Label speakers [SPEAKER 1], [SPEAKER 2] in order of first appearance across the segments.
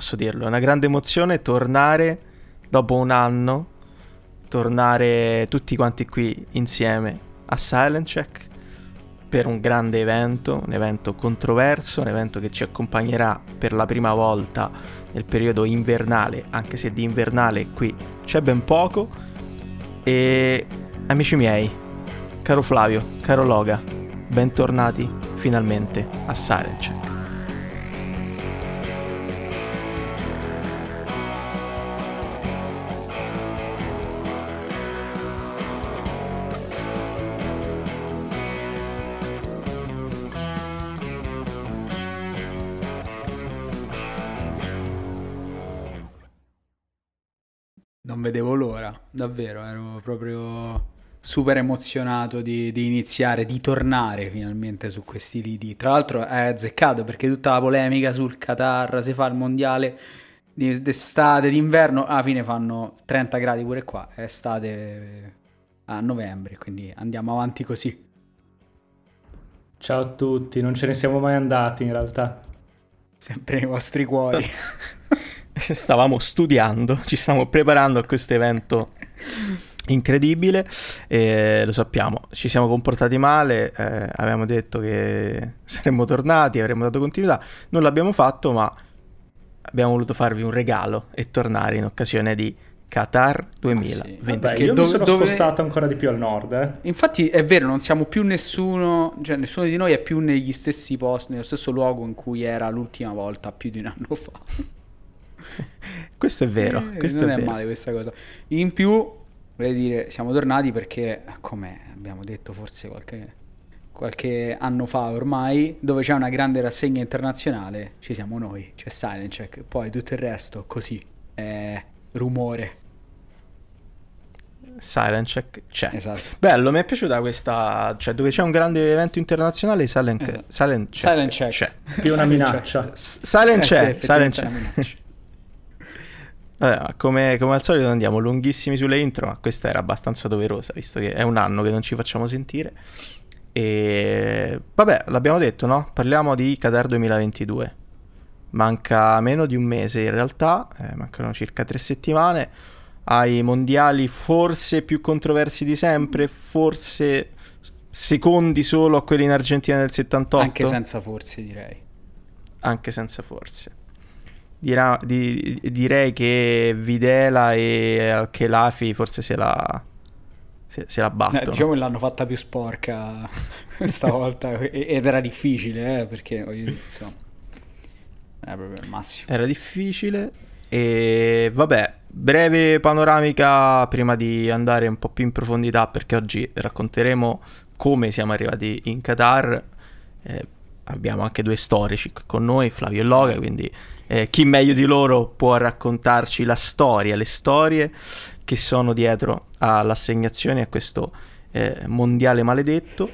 [SPEAKER 1] posso dirlo. È una grande emozione tornare dopo un anno, tornare tutti quanti qui insieme a Silent Check per un grande evento, un evento controverso, un evento che ci accompagnerà per la prima volta nel periodo invernale, anche se di invernale qui c'è ben poco. E amici miei, caro Flavio, caro Loga, bentornati finalmente a Silent Check.
[SPEAKER 2] Vedevo l'ora, davvero, ero proprio super emozionato di, di iniziare, di tornare finalmente su questi lidi. Tra l'altro è azzeccato perché tutta la polemica sul Qatar, se fa il mondiale d'estate, d'inverno, alla fine fanno 30 gradi pure qua, è estate a novembre, quindi andiamo avanti così.
[SPEAKER 3] Ciao a tutti, non ce ne siamo mai andati in realtà.
[SPEAKER 2] Sempre nei vostri cuori.
[SPEAKER 1] stavamo studiando, ci stiamo preparando a questo evento incredibile e lo sappiamo, ci siamo comportati male, eh, avevamo detto che saremmo tornati, avremmo dato continuità, non l'abbiamo fatto ma abbiamo voluto farvi un regalo e tornare in occasione di Qatar 2020. Ah, sì.
[SPEAKER 3] Vabbè, io dove, mi sono dove... spostato ancora di più al nord. Eh.
[SPEAKER 2] Infatti è vero, non siamo più nessuno, cioè nessuno di noi è più negli stessi posti, nello stesso luogo in cui era l'ultima volta, più di un anno fa.
[SPEAKER 1] questo è vero.
[SPEAKER 2] Eh,
[SPEAKER 1] questo
[SPEAKER 2] non
[SPEAKER 1] è,
[SPEAKER 2] è
[SPEAKER 1] vero.
[SPEAKER 2] male questa cosa. In più, voglio dire, siamo tornati perché, come abbiamo detto forse qualche, qualche anno fa ormai, dove c'è una grande rassegna internazionale, ci siamo noi, c'è Silent Check, poi tutto il resto così, è rumore.
[SPEAKER 1] Silent Check c'è.
[SPEAKER 2] Esatto.
[SPEAKER 1] Bello, mi è piaciuta questa, cioè dove c'è un grande evento internazionale, Silent, esatto. Silent Check.
[SPEAKER 2] Silent Check.
[SPEAKER 1] C'è.
[SPEAKER 3] Più una minaccia.
[SPEAKER 1] Silent Check. Silent Check. Vabbè, come, come, al solito andiamo lunghissimi sulle intro, ma questa era abbastanza doverosa, visto che è un anno che non ci facciamo sentire. E vabbè, l'abbiamo detto, no? Parliamo di Qatar 2022. Manca meno di un mese in realtà, eh, mancano circa tre settimane ai mondiali forse più controversi di sempre, forse secondi solo a quelli in Argentina del 78.
[SPEAKER 2] Anche senza forse direi.
[SPEAKER 1] Anche senza forse. Dirà, di, direi che Videla e Al-Khelafi forse se la, se, se la battono. Eh,
[SPEAKER 2] diciamo che l'hanno fatta più sporca stavolta ed era difficile eh, perché insomma, era proprio il massimo.
[SPEAKER 1] Era difficile e vabbè, breve panoramica prima di andare un po' più in profondità perché oggi racconteremo come siamo arrivati in Qatar. Eh, abbiamo anche due storici con noi, Flavio e Loga, quindi eh, chi meglio di loro può raccontarci la storia, le storie che sono dietro all'assegnazione a questo eh, mondiale maledetto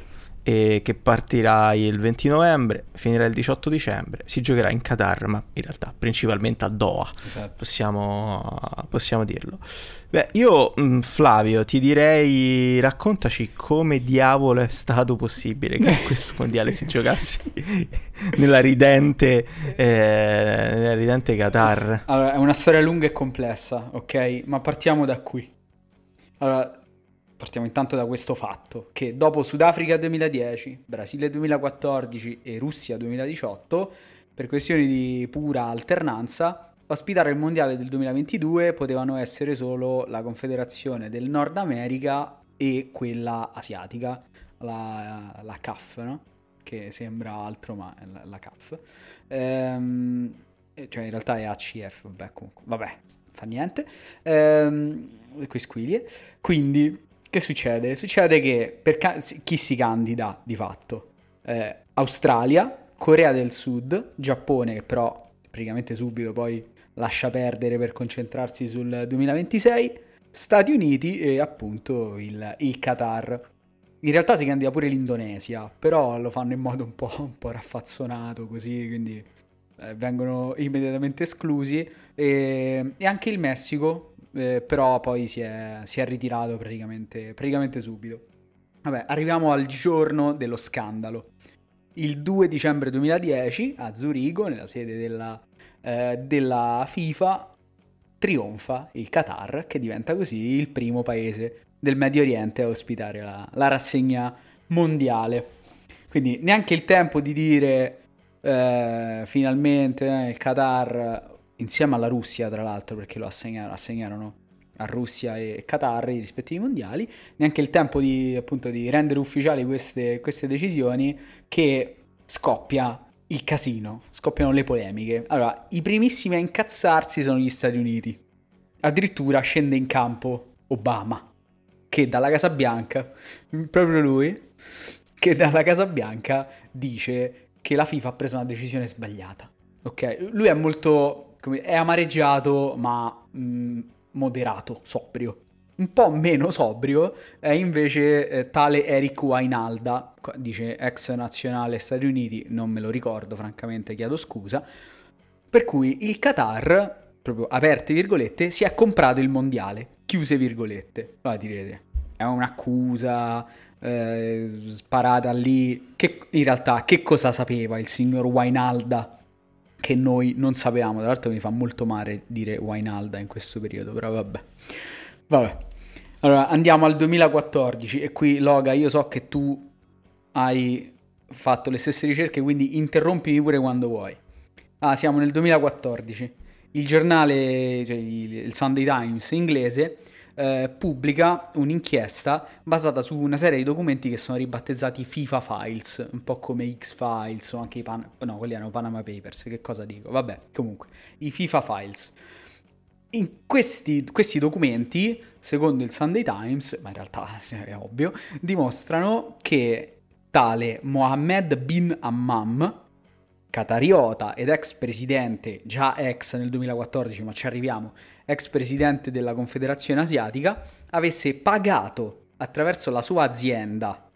[SPEAKER 1] e che partirà il 20 novembre, finirà il 18 dicembre, si giocherà in Qatar, ma in realtà principalmente a Doha, esatto. possiamo, possiamo, dirlo. Beh, io mm, Flavio ti direi raccontaci come diavolo è stato possibile che questo mondiale si giocasse nella ridente, eh, nella ridente Qatar.
[SPEAKER 2] Allora, è una storia lunga e complessa, ok? Ma partiamo da qui. Allora, Partiamo intanto da questo fatto, che dopo Sudafrica 2010, Brasile 2014 e Russia 2018, per questioni di pura alternanza, ospitare il mondiale del 2022 potevano essere solo la Confederazione del Nord America e quella asiatica, la, la CAF, no? che sembra altro ma è la, la CAF. Ehm, cioè in realtà è ACF, vabbè comunque, vabbè, fa niente. Ehm, qui squiglie. Quindi che succede? Succede che per ca- chi si candida di fatto? Eh, Australia, Corea del Sud, Giappone che però praticamente subito poi lascia perdere per concentrarsi sul 2026, Stati Uniti e appunto il, il Qatar. In realtà si candida pure l'Indonesia, però lo fanno in modo un po', un po raffazzonato così, quindi eh, vengono immediatamente esclusi. E, e anche il Messico, eh, però poi si è, si è ritirato praticamente, praticamente subito. Vabbè, arriviamo al giorno dello scandalo. Il 2 dicembre 2010 a Zurigo, nella sede della eh, della FIFA trionfa il Qatar, che diventa così il primo paese del Medio Oriente a ospitare la, la rassegna mondiale. Quindi neanche il tempo di dire eh, finalmente eh, il Qatar, insieme alla Russia tra l'altro, perché lo assegnarono, assegnarono a Russia e Qatar i rispettivi mondiali, neanche il tempo di, appunto, di rendere ufficiali queste, queste decisioni che scoppia il casino, scoppiano le polemiche. Allora, i primissimi a incazzarsi sono gli Stati Uniti. Addirittura scende in campo Obama, che dalla Casa Bianca, proprio lui, che dalla Casa Bianca dice che la FIFA ha preso una decisione sbagliata. Ok? Lui è molto... Come, è amareggiato, ma mh, moderato, sobrio. Un po' meno sobrio è invece eh, tale Eric Wainalda, dice ex nazionale Stati Uniti, non me lo ricordo francamente, chiedo scusa, per cui il Qatar, proprio aperte virgolette, si è comprato il mondiale, chiuse virgolette. Allora direte, è un'accusa eh, sparata lì, che in realtà che cosa sapeva il signor Wainalda che noi non sapevamo. Tra l'altro mi fa molto male dire Wainalda in questo periodo, però vabbè. Vabbè. Allora, andiamo al 2014 e qui Loga, io so che tu hai fatto le stesse ricerche, quindi interrompimi pure quando vuoi. Ah, siamo nel 2014. Il giornale, cioè il Sunday Times inglese, eh, pubblica un'inchiesta basata su una serie di documenti che sono ribattezzati FIFA Files, un po' come X-Files o anche i Pan- no, quelli erano Panama Papers, che cosa dico? Vabbè, comunque, i FIFA Files. Questi, questi documenti, secondo il Sunday Times, ma in realtà è ovvio, dimostrano che tale Mohammed bin Hammam, catariota ed ex presidente, già ex nel 2014, ma ci arriviamo, ex presidente della Confederazione Asiatica, avesse pagato attraverso la sua azienda,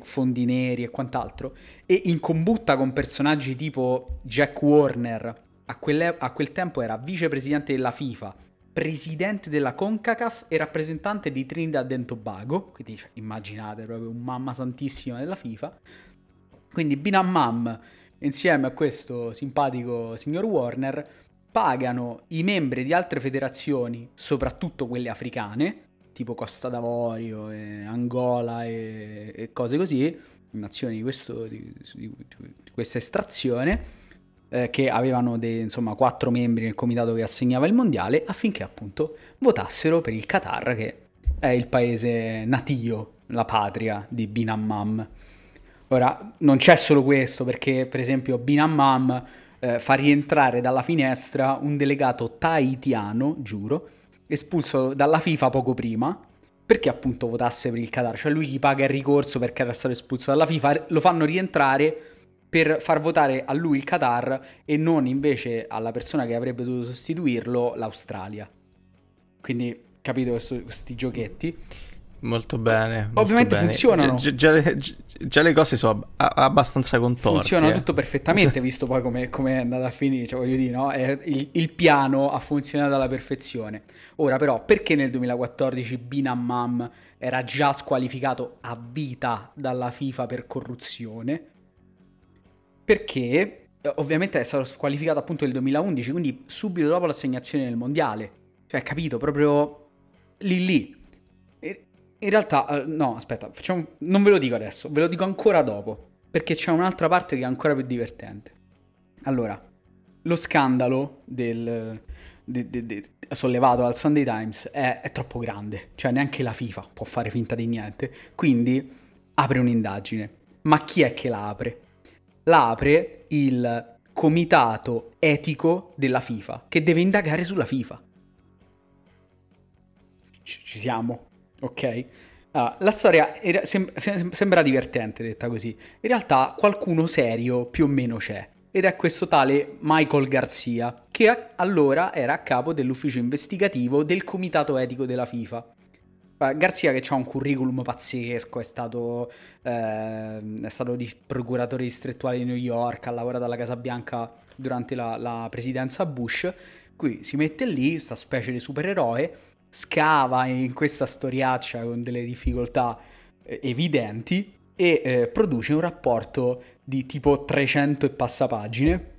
[SPEAKER 2] fondi neri e quant'altro, e in combutta con personaggi tipo Jack Warner, a, quelle, a quel tempo era vicepresidente della FIFA, presidente della CONCACAF e rappresentante di Trinidad e Tobago, quindi cioè, immaginate proprio un mamma santissima della FIFA. Quindi Bin Hammam insieme a questo simpatico signor Warner, pagano i membri di altre federazioni, soprattutto quelle africane, tipo Costa d'Avorio, e Angola e, e, cose così, nazioni di, questo, di, di, di questa estrazione, eh, che avevano dei, insomma quattro membri nel comitato che assegnava il mondiale, affinché appunto votassero per il Qatar, che è il paese natio, la patria di Bin Hammam. Ora, non c'è solo questo, perché per esempio Bin Hammam eh, fa rientrare dalla finestra un delegato tahitiano, giuro, espulso dalla FIFA poco prima, perché appunto votasse per il Qatar. Cioè lui gli paga il ricorso perché era stato espulso dalla FIFA, lo fanno rientrare per far votare a lui il Qatar e non invece alla persona che avrebbe dovuto sostituirlo l'Australia. Quindi capito questi giochetti.
[SPEAKER 1] Molto bene. Molto
[SPEAKER 2] Ovviamente
[SPEAKER 1] bene.
[SPEAKER 2] funzionano.
[SPEAKER 1] Già, già, già, le cose sono abbastanza contorte.
[SPEAKER 2] Funziona
[SPEAKER 1] eh.
[SPEAKER 2] tutto perfettamente, visto poi come, come è andata a finire. Cioè, voglio dire, no? il, il, piano ha funzionato alla perfezione. Ora, però, perché nel 2014 Bin Hammam era già squalificato a vita dalla FIFA per corruzione? Perché eh, ovviamente è stato squalificato appunto nel 2011, quindi subito dopo l'assegnazione del mondiale. Cioè, capito, proprio lì lì in realtà, eh, no, aspetta, facciamo... non ve lo dico adesso, ve lo dico ancora dopo, perché c'è un'altra parte che è ancora più divertente. Allora, lo scandalo del, de, de, de, sollevato dal Sunday Times è, è, troppo grande, cioè neanche la FIFA può fare finta di niente, quindi apre un'indagine. Ma chi è che la apre? La apre il comitato etico della FIFA, che deve indagare sulla FIFA. Ci, ci siamo? Ok? Allora, la storia era, sem- sembra divertente detta così, in realtà qualcuno serio più o meno c'è, ed è questo tale Michael Garcia, che a- allora era a capo dell'ufficio investigativo del comitato etico della FIFA. Garzia che ha un curriculum pazzesco, è stato, eh, è stato di procuratore distrettuale di New York, ha lavorato alla Casa Bianca durante la, la presidenza Bush, qui si mette lì, questa specie di supereroe, scava in questa storiaccia con delle difficoltà eh, evidenti e eh, produce un rapporto di tipo 300 e passapagine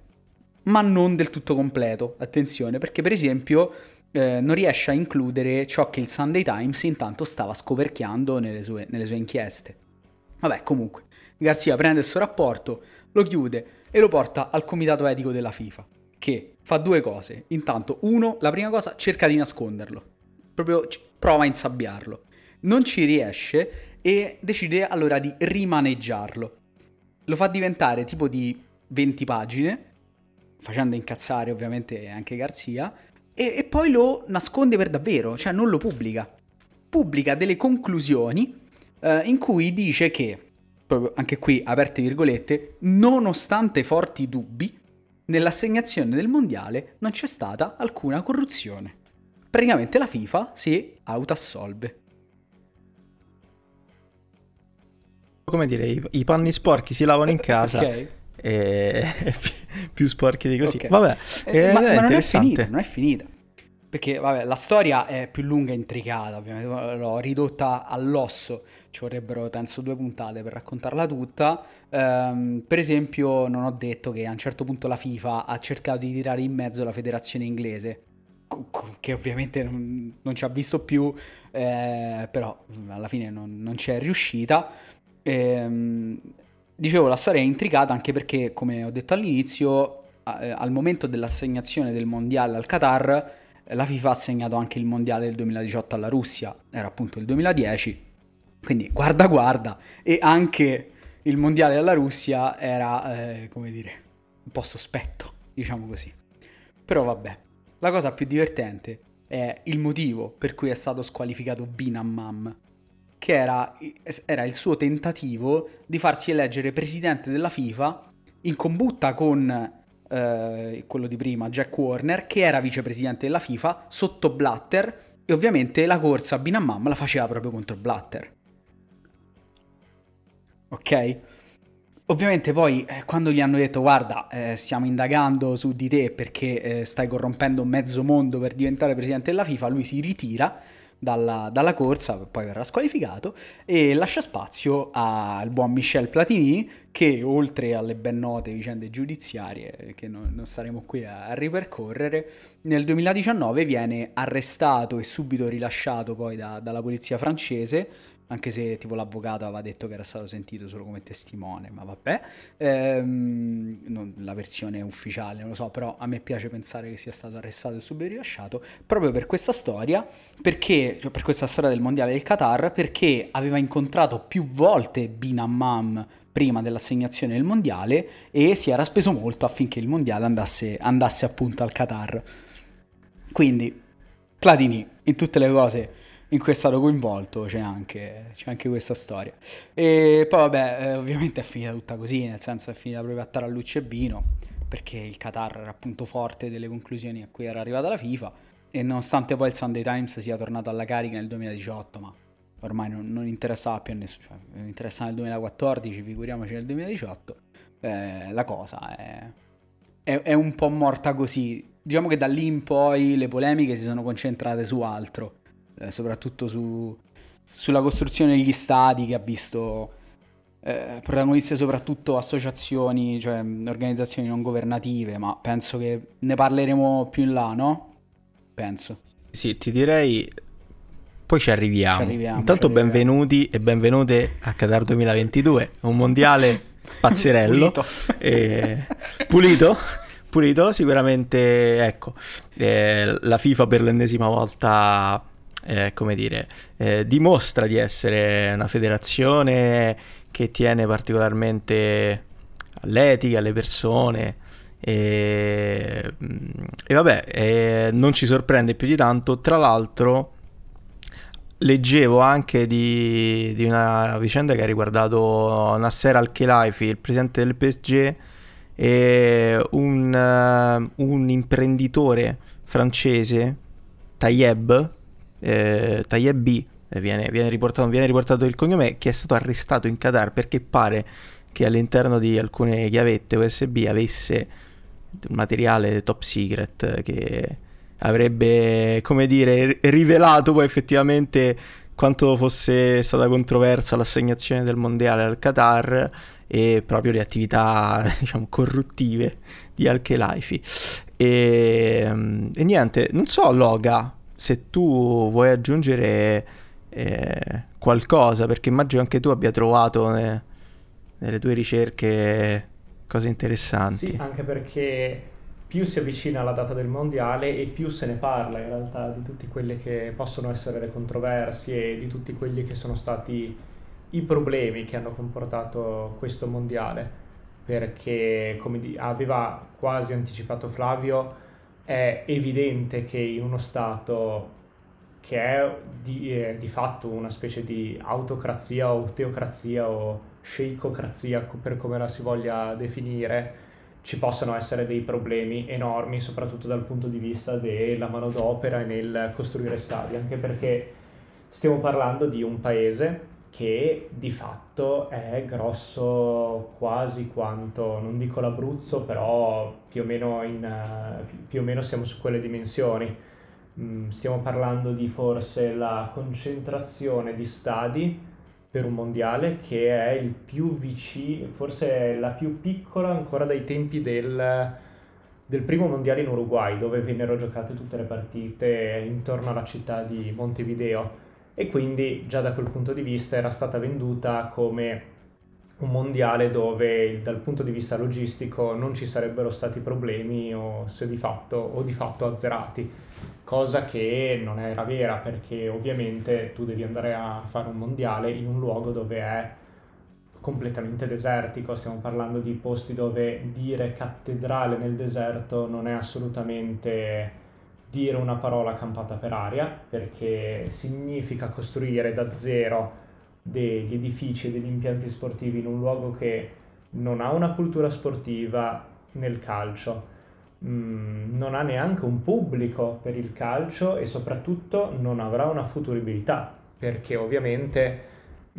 [SPEAKER 2] ma non del tutto completo, attenzione, perché per esempio eh, non riesce a includere ciò che il Sunday Times intanto stava scoperchiando nelle sue, nelle sue inchieste. Vabbè, comunque, Garzia prende il suo rapporto, lo chiude e lo porta al comitato etico della FIFA, che fa due cose. Intanto, uno, la prima cosa, cerca di nasconderlo, proprio prova a insabbiarlo. Non ci riesce e decide allora di rimaneggiarlo. Lo fa diventare tipo di 20 pagine, facendo incazzare ovviamente anche Garzia, e, e poi lo nasconde per davvero, cioè non lo pubblica. Pubblica delle conclusioni eh, in cui dice che, proprio anche qui aperte virgolette, nonostante forti dubbi, nell'assegnazione del mondiale non c'è stata alcuna corruzione. Praticamente la FIFA si autoassolve.
[SPEAKER 1] Come dire, i, i panni sporchi si lavano in casa. ok e più sporchi di così. Okay. Vabbè,
[SPEAKER 2] eh, eh, ma, ma non è finita, non è finita. Perché vabbè, la storia è più lunga e intricata, ovviamente l'ho ridotta all'osso, ci vorrebbero penso due puntate per raccontarla tutta. Um, per esempio non ho detto che a un certo punto la FIFA ha cercato di tirare in mezzo la federazione inglese, che ovviamente non, non ci ha visto più, eh, però alla fine non, non ci è riuscita. Ehm, Dicevo, la storia è intricata anche perché, come ho detto all'inizio, eh, al momento dell'assegnazione del mondiale al Qatar, la FIFA ha assegnato anche il mondiale del 2018 alla Russia, era appunto il 2010, quindi guarda guarda, e anche il mondiale alla Russia era, eh, come dire, un po' sospetto, diciamo così. Però vabbè, la cosa più divertente è il motivo per cui è stato squalificato Bin Hammam che era, era il suo tentativo di farsi eleggere presidente della FIFA in combutta con eh, quello di prima, Jack Warner, che era vicepresidente della FIFA, sotto Blatter, e ovviamente la corsa Binamam la faceva proprio contro Blatter. Ok? Ovviamente poi eh, quando gli hanno detto guarda eh, stiamo indagando su di te perché eh, stai corrompendo mezzo mondo per diventare presidente della FIFA, lui si ritira dalla, dalla, corsa, poi verrà squalificato, e lascia spazio al buon Michel Platini che oltre alle ben note vicende giudiziarie che non, non staremo qui a, a, ripercorrere, nel 2019 viene arrestato e subito rilasciato poi da, dalla polizia francese anche se tipo l'avvocato aveva detto che era stato sentito solo come testimone, ma vabbè, ehm, non, la versione ufficiale non lo so, però a me piace pensare che sia stato arrestato e subito rilasciato, proprio per questa storia, perché, cioè per questa storia del mondiale del Qatar, perché aveva incontrato più volte Bin Hammam prima dell'assegnazione del mondiale e si era speso molto affinché il mondiale andasse, andasse appunto al Qatar. Quindi, Cladini, in tutte le cose in cui è stato coinvolto c'è anche, c'è anche questa storia. E poi vabbè, eh, ovviamente è finita tutta così, nel senso è finita proprio a tarallucce e vino, perché il Qatar era appunto forte delle conclusioni a cui era arrivata la FIFA e nonostante poi il Sunday Times sia tornato alla carica nel 2018, ma ormai non, non interessava più a nessuno, cioè interessava nel 2014, figuriamoci nel 2018, eh, la cosa è, è, è un po' morta così. Diciamo che da lì in poi le polemiche si sono concentrate su altro eh, soprattutto su, sulla costruzione degli stadi che ha visto eh, protagoniste soprattutto associazioni, cioè organizzazioni non governative, ma penso che ne parleremo più in là, no? Penso.
[SPEAKER 1] Sì, ti direi poi ci arriviamo. Ci arriviamo Intanto ci arriviamo. benvenuti e benvenute a Qatar 2022, un mondiale pazzerello. pulito. E... pulito. Pulito, sicuramente, ecco, eh, la FIFA per l'ennesima volta eh, come dire, eh, dimostra di essere una federazione che tiene particolarmente all'etica, alle persone. E, e vabbè, eh, non ci sorprende più di tanto. Tra l'altro, leggevo anche di, di una vicenda che ha riguardato Nasser Al-Khelaifi, il presidente del PSG, e un, uh, un imprenditore francese, Tayeb, eh, Tayeb B, viene, viene, riportato, viene riportato il cognome, che è stato arrestato in Qatar perché pare che all'interno di alcune chiavette USB avesse materiale top secret che avrebbe, come dire, rivelato poi effettivamente quanto fosse stata controversa l'assegnazione del mondiale al Qatar e proprio le attività diciamo corruttive di Alkelaifi. E, e niente, non so Loga se tu vuoi aggiungere eh, qualcosa, perché immagino anche tu abbia trovato ne, nelle tue ricerche cose interessanti.
[SPEAKER 3] Sì, anche perché più si avvicina alla data del mondiale e più se ne parla in realtà di tutte quelle che possono essere le controversie e di tutti quelli che sono stati i problemi che hanno comportato questo mondiale perché come aveva quasi anticipato Flavio è evidente che in uno Stato che è di, eh, di fatto una specie di autocrazia o teocrazia o sceicocrazia per come la si voglia definire ci possono essere dei problemi enormi soprattutto dal punto di vista della manodopera e nel costruire stadi anche perché stiamo parlando di un paese che di fatto è grosso quasi quanto, non dico l'Abruzzo, però più o meno, in, più o meno siamo su quelle dimensioni. Mm, stiamo parlando di forse la concentrazione di stadi per un mondiale che è il più vicino, forse la più piccola ancora dai tempi del, del primo mondiale in Uruguay, dove vennero giocate tutte le partite intorno alla città di Montevideo e quindi già da quel punto di vista era stata venduta come un mondiale dove dal punto di vista logistico non ci sarebbero stati problemi o, di fatto, o di fatto azzerati, cosa che non era vera perché ovviamente tu devi andare a fare un mondiale in un luogo dove è completamente desertico, stiamo parlando di posti dove dire cattedrale nel deserto non è assolutamente dire una parola campata per aria, perché significa costruire da zero degli edifici e degli impianti sportivi in un luogo che non ha una cultura sportiva nel calcio, mm, non ha neanche un pubblico per il calcio e soprattutto non avrà una futuribilità, perché ovviamente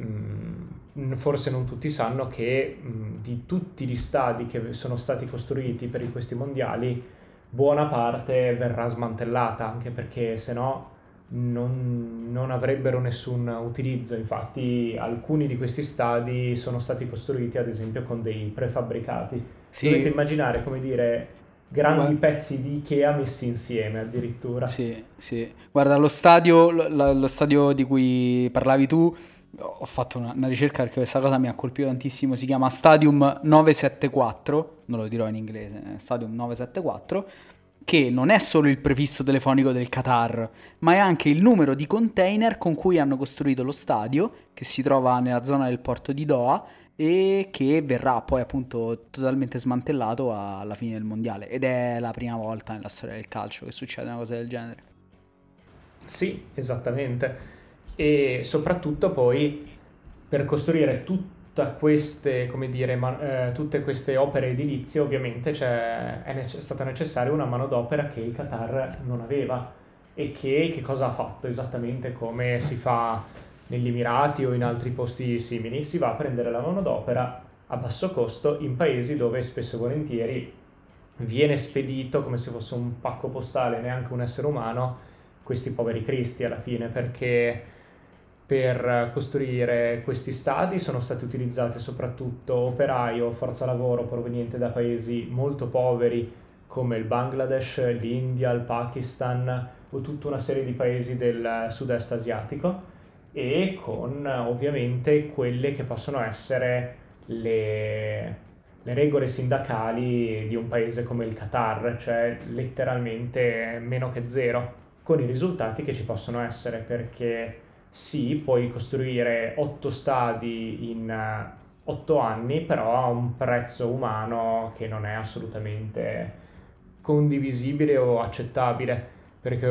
[SPEAKER 3] mm, forse non tutti sanno che mm, di tutti gli stadi che sono stati costruiti per questi mondiali, buona parte verrà smantellata, anche perché se no non, non, avrebbero nessun utilizzo. Infatti alcuni di questi stadi sono stati costruiti ad esempio con dei prefabbricati. Sì. Dovete immaginare, come dire, grandi Guarda. pezzi di Ikea messi insieme addirittura.
[SPEAKER 2] Sì, sì. Guarda, lo stadio, lo, lo stadio di cui parlavi tu ho fatto una, una, ricerca perché questa cosa mi ha colpito tantissimo, si chiama Stadium 974, non lo dirò in inglese, eh, Stadium 974, che non è solo il prefisso telefonico del Qatar, ma è anche il numero di container con cui hanno costruito lo stadio, che si trova nella zona del porto di Doha e che verrà poi appunto totalmente smantellato alla fine del mondiale. Ed è la prima volta nella storia del calcio che succede una cosa del genere.
[SPEAKER 3] Sì, esattamente e soprattutto poi per costruire queste, dire, ma, eh, tutte queste opere edilizie ovviamente è nece- stata necessaria una manodopera che il Qatar non aveva. E che, che cosa ha fatto? Esattamente come si fa negli Emirati o in altri posti simili, si va a prendere la manodopera a basso costo in paesi dove spesso e volentieri viene spedito come se fosse un pacco postale, neanche un essere umano, questi poveri cristi alla fine, perché per costruire questi stadi sono stati utilizzati soprattutto operai o forza lavoro proveniente da paesi molto poveri come il Bangladesh, l'India, il Pakistan o tutta una serie di paesi del sud-est asiatico e con ovviamente quelle che possono essere le, le regole sindacali di un paese come il Qatar, cioè letteralmente meno che zero, con i risultati che ci possono essere perché sì, puoi costruire otto stadi in eh, otto anni, però a un prezzo umano che non è assolutamente condivisibile o accettabile, perché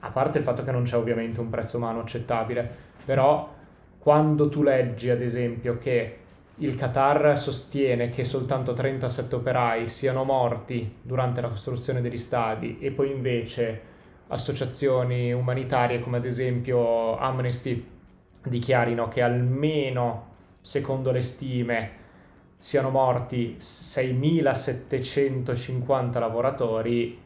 [SPEAKER 3] a parte il fatto che non c'è ovviamente un prezzo umano accettabile, però quando tu leggi ad esempio che il Qatar sostiene che soltanto 37 operai siano morti durante la costruzione degli stadi e poi invece associazioni umanitarie come ad esempio Amnesty dichiarino che almeno, secondo le stime, siano morti 6.750 lavoratori,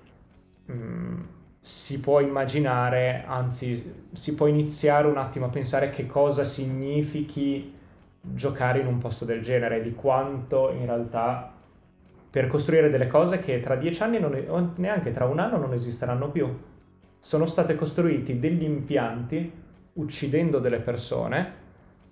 [SPEAKER 3] mh, mm, si può immaginare, anzi si può iniziare un attimo a pensare che cosa significhi giocare in un posto del genere, di quanto in realtà per costruire delle cose che tra dieci anni non, o neanche tra un anno non esisteranno più. Sono stati costruiti degli impianti uccidendo delle persone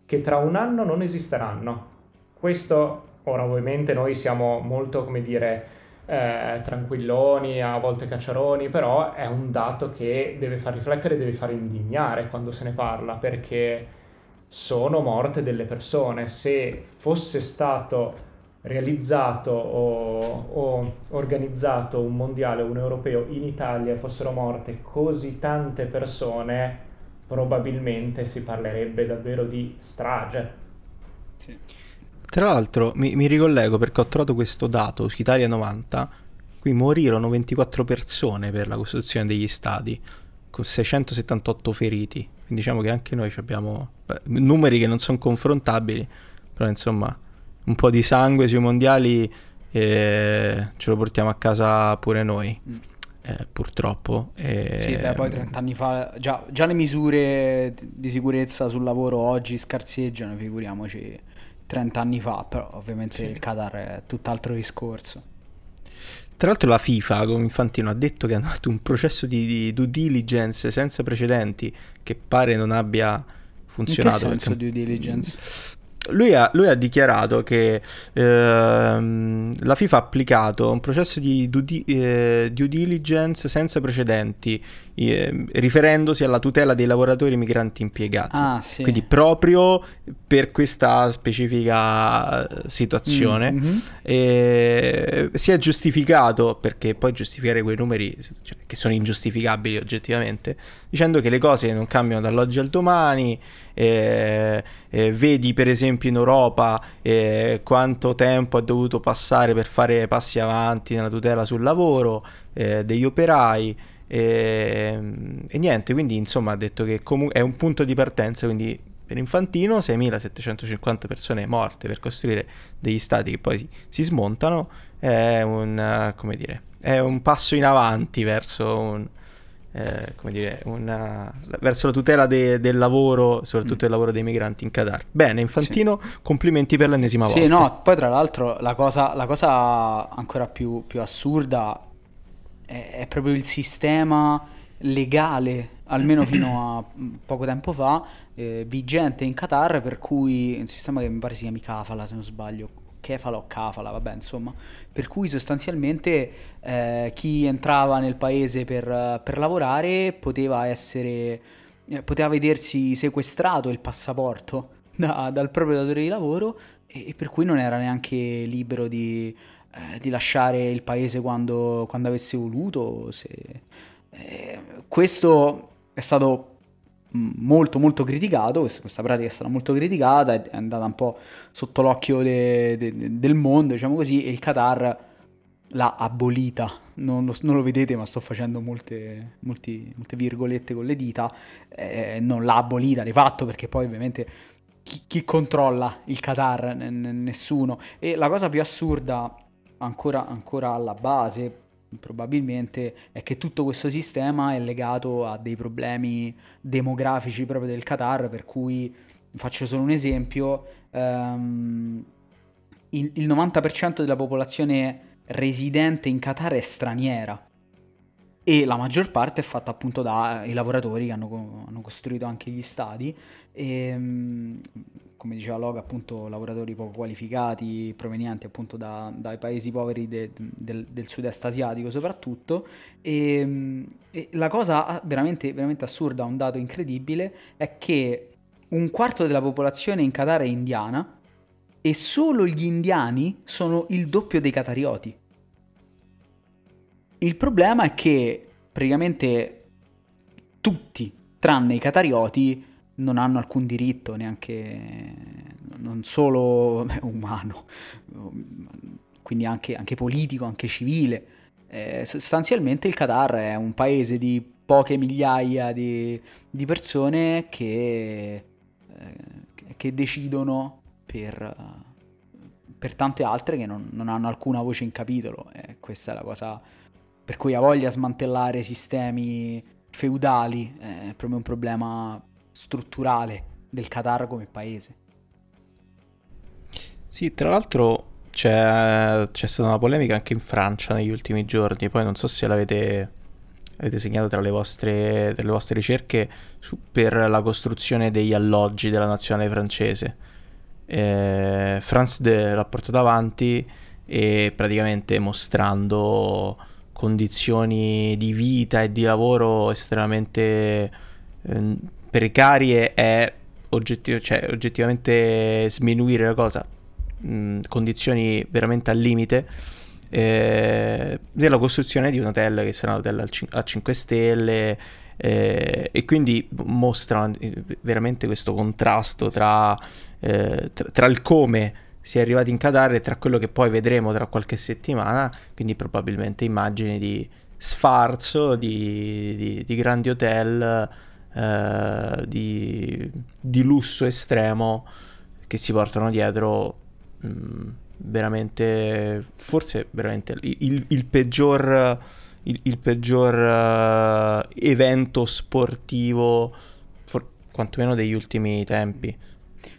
[SPEAKER 3] che tra un anno non esisteranno. Questo, ora ovviamente noi siamo molto, come dire, eh, tranquilloni, a volte cacciaroni, però è un dato che deve far riflettere, deve far indignare quando se ne parla, perché sono morte delle persone. Se fosse stato realizzato o, o, organizzato un mondiale o un europeo in Italia fossero morte così tante persone, probabilmente si parlerebbe davvero di strage.
[SPEAKER 1] Sì. Tra l'altro mi, mi, ricollego perché ho trovato questo dato su Italia 90, qui morirono 24 persone per la costruzione degli stadi, con 678 feriti, quindi diciamo che anche noi abbiamo beh, numeri che non sono confrontabili, però insomma un po' di sangue sui mondiali e ce lo portiamo a casa pure noi. Mm. Eh, purtroppo. E...
[SPEAKER 2] Sì, beh, poi 30 anni fa già, già, le misure di sicurezza sul lavoro oggi scarseggiano, figuriamoci 30 anni fa, però ovviamente sì. il Qatar è tutt'altro discorso.
[SPEAKER 1] Tra l'altro la FIFA, come Infantino, ha detto che hanno fatto un processo di, di due diligence senza precedenti che pare non abbia funzionato.
[SPEAKER 2] In che senso perché... due diligence?
[SPEAKER 1] Lui ha, lui ha, dichiarato che ehm, la FIFA ha applicato un processo di due, eh, due diligence senza precedenti, eh, riferendosi alla tutela dei lavoratori migranti impiegati.
[SPEAKER 2] Ah, sì.
[SPEAKER 1] Quindi proprio per questa specifica situazione mm-hmm. eh, si è giustificato, perché poi giustificare quei numeri cioè, che sono ingiustificabili oggettivamente, dicendo che le cose non cambiano dall'oggi al domani. Eh, eh, vedi per esempio in Europa eh, quanto tempo ha dovuto passare per fare passi avanti nella tutela sul lavoro eh, degli operai e, e, niente, quindi insomma ha detto che comu- è un punto di partenza, quindi per Infantino 6.750 persone morte per costruire degli stati che poi si, si smontano è un, dire, è un passo in avanti verso un, eh, come dire, una, verso la tutela de, del lavoro, soprattutto mm. del lavoro dei migranti in Qatar. Bene, Infantino, sì. complimenti per l'ennesima volta.
[SPEAKER 2] Sì, no, poi tra l'altro la cosa, la cosa ancora più, più assurda è, è, proprio il sistema legale, almeno fino a poco tempo fa, eh, vigente in Qatar, per cui un sistema che mi pare si chiami Kafala, se non sbaglio, Kefala o Kafala, vabbè, insomma, per cui sostanzialmente eh, chi entrava nel paese per, per lavorare poteva essere, eh, poteva vedersi sequestrato il passaporto da, dal proprio datore di lavoro e, e, per cui non era neanche libero di, eh, di lasciare il paese quando, quando avesse voluto. Se... Eh, questo è stato molto molto criticato, questa pratica è stata molto criticata, è andata un po' sotto l'occhio de, de, del mondo, diciamo così, e il Qatar l'ha abolita. Non lo, non lo vedete, ma sto facendo molte, molti, molte virgolette con le dita. Eh, non l'ha abolita di fatto, perché poi ovviamente chi, chi controlla il Qatar? N- nessuno. E la cosa più assurda, ancora, ancora alla base, probabilmente è che tutto questo sistema è legato a dei problemi demografici proprio del Qatar, per cui faccio solo un esempio, um, il, il 90% della popolazione residente in Qatar è straniera e la maggior parte è fatta appunto dai lavoratori che hanno, hanno costruito anche gli stadi. E ehm, come diceva Loga appunto lavoratori poco qualificati provenienti appunto da, dai paesi poveri de, del, del sud-est asiatico soprattutto. E, e, la cosa veramente, veramente assurda, un dato incredibile è che un quarto della popolazione in Qatar è indiana e solo gli indiani sono il doppio dei qatarioti il problema è che praticamente tutti, tranne i catarioti, non hanno alcun diritto, neanche non solo beh, umano, quindi anche, anche, politico, anche civile. Eh, sostanzialmente il Qatar è un paese di poche migliaia di, di persone che, eh, che decidono per, per, tante altre che non, non, hanno alcuna voce in capitolo. E questa è la cosa per cui ha voglia smantellare sistemi feudali, è proprio un problema strutturale del Qatar come paese.
[SPEAKER 1] Sì, tra l'altro c'è, c'è stata una polemica anche in Francia negli ultimi giorni, poi non so se l'avete avete segnato tra le vostre, le vostre ricerche su, per la costruzione degli alloggi della nazionale francese. Eh, France de l'ha portato avanti e praticamente mostrando condizioni di vita e di lavoro estremamente eh, precarie e oggettiv- cioè, oggettivamente sminuire la cosa, mh, condizioni veramente al limite eh, della costruzione di un hotel che sarà un hotel a 5 stelle eh, e quindi mostra eh, veramente questo contrasto tra, eh, tra, tra, il come si è arrivati in Qatar e tra quello che poi vedremo tra qualche settimana, quindi probabilmente immagini di sfarzo, di, di, di grandi hotel, eh, di, di, lusso estremo che si portano dietro... Mh, mm, veramente, forse veramente il, il peggior, il, il peggior uh, evento sportivo, for, quantomeno degli ultimi tempi.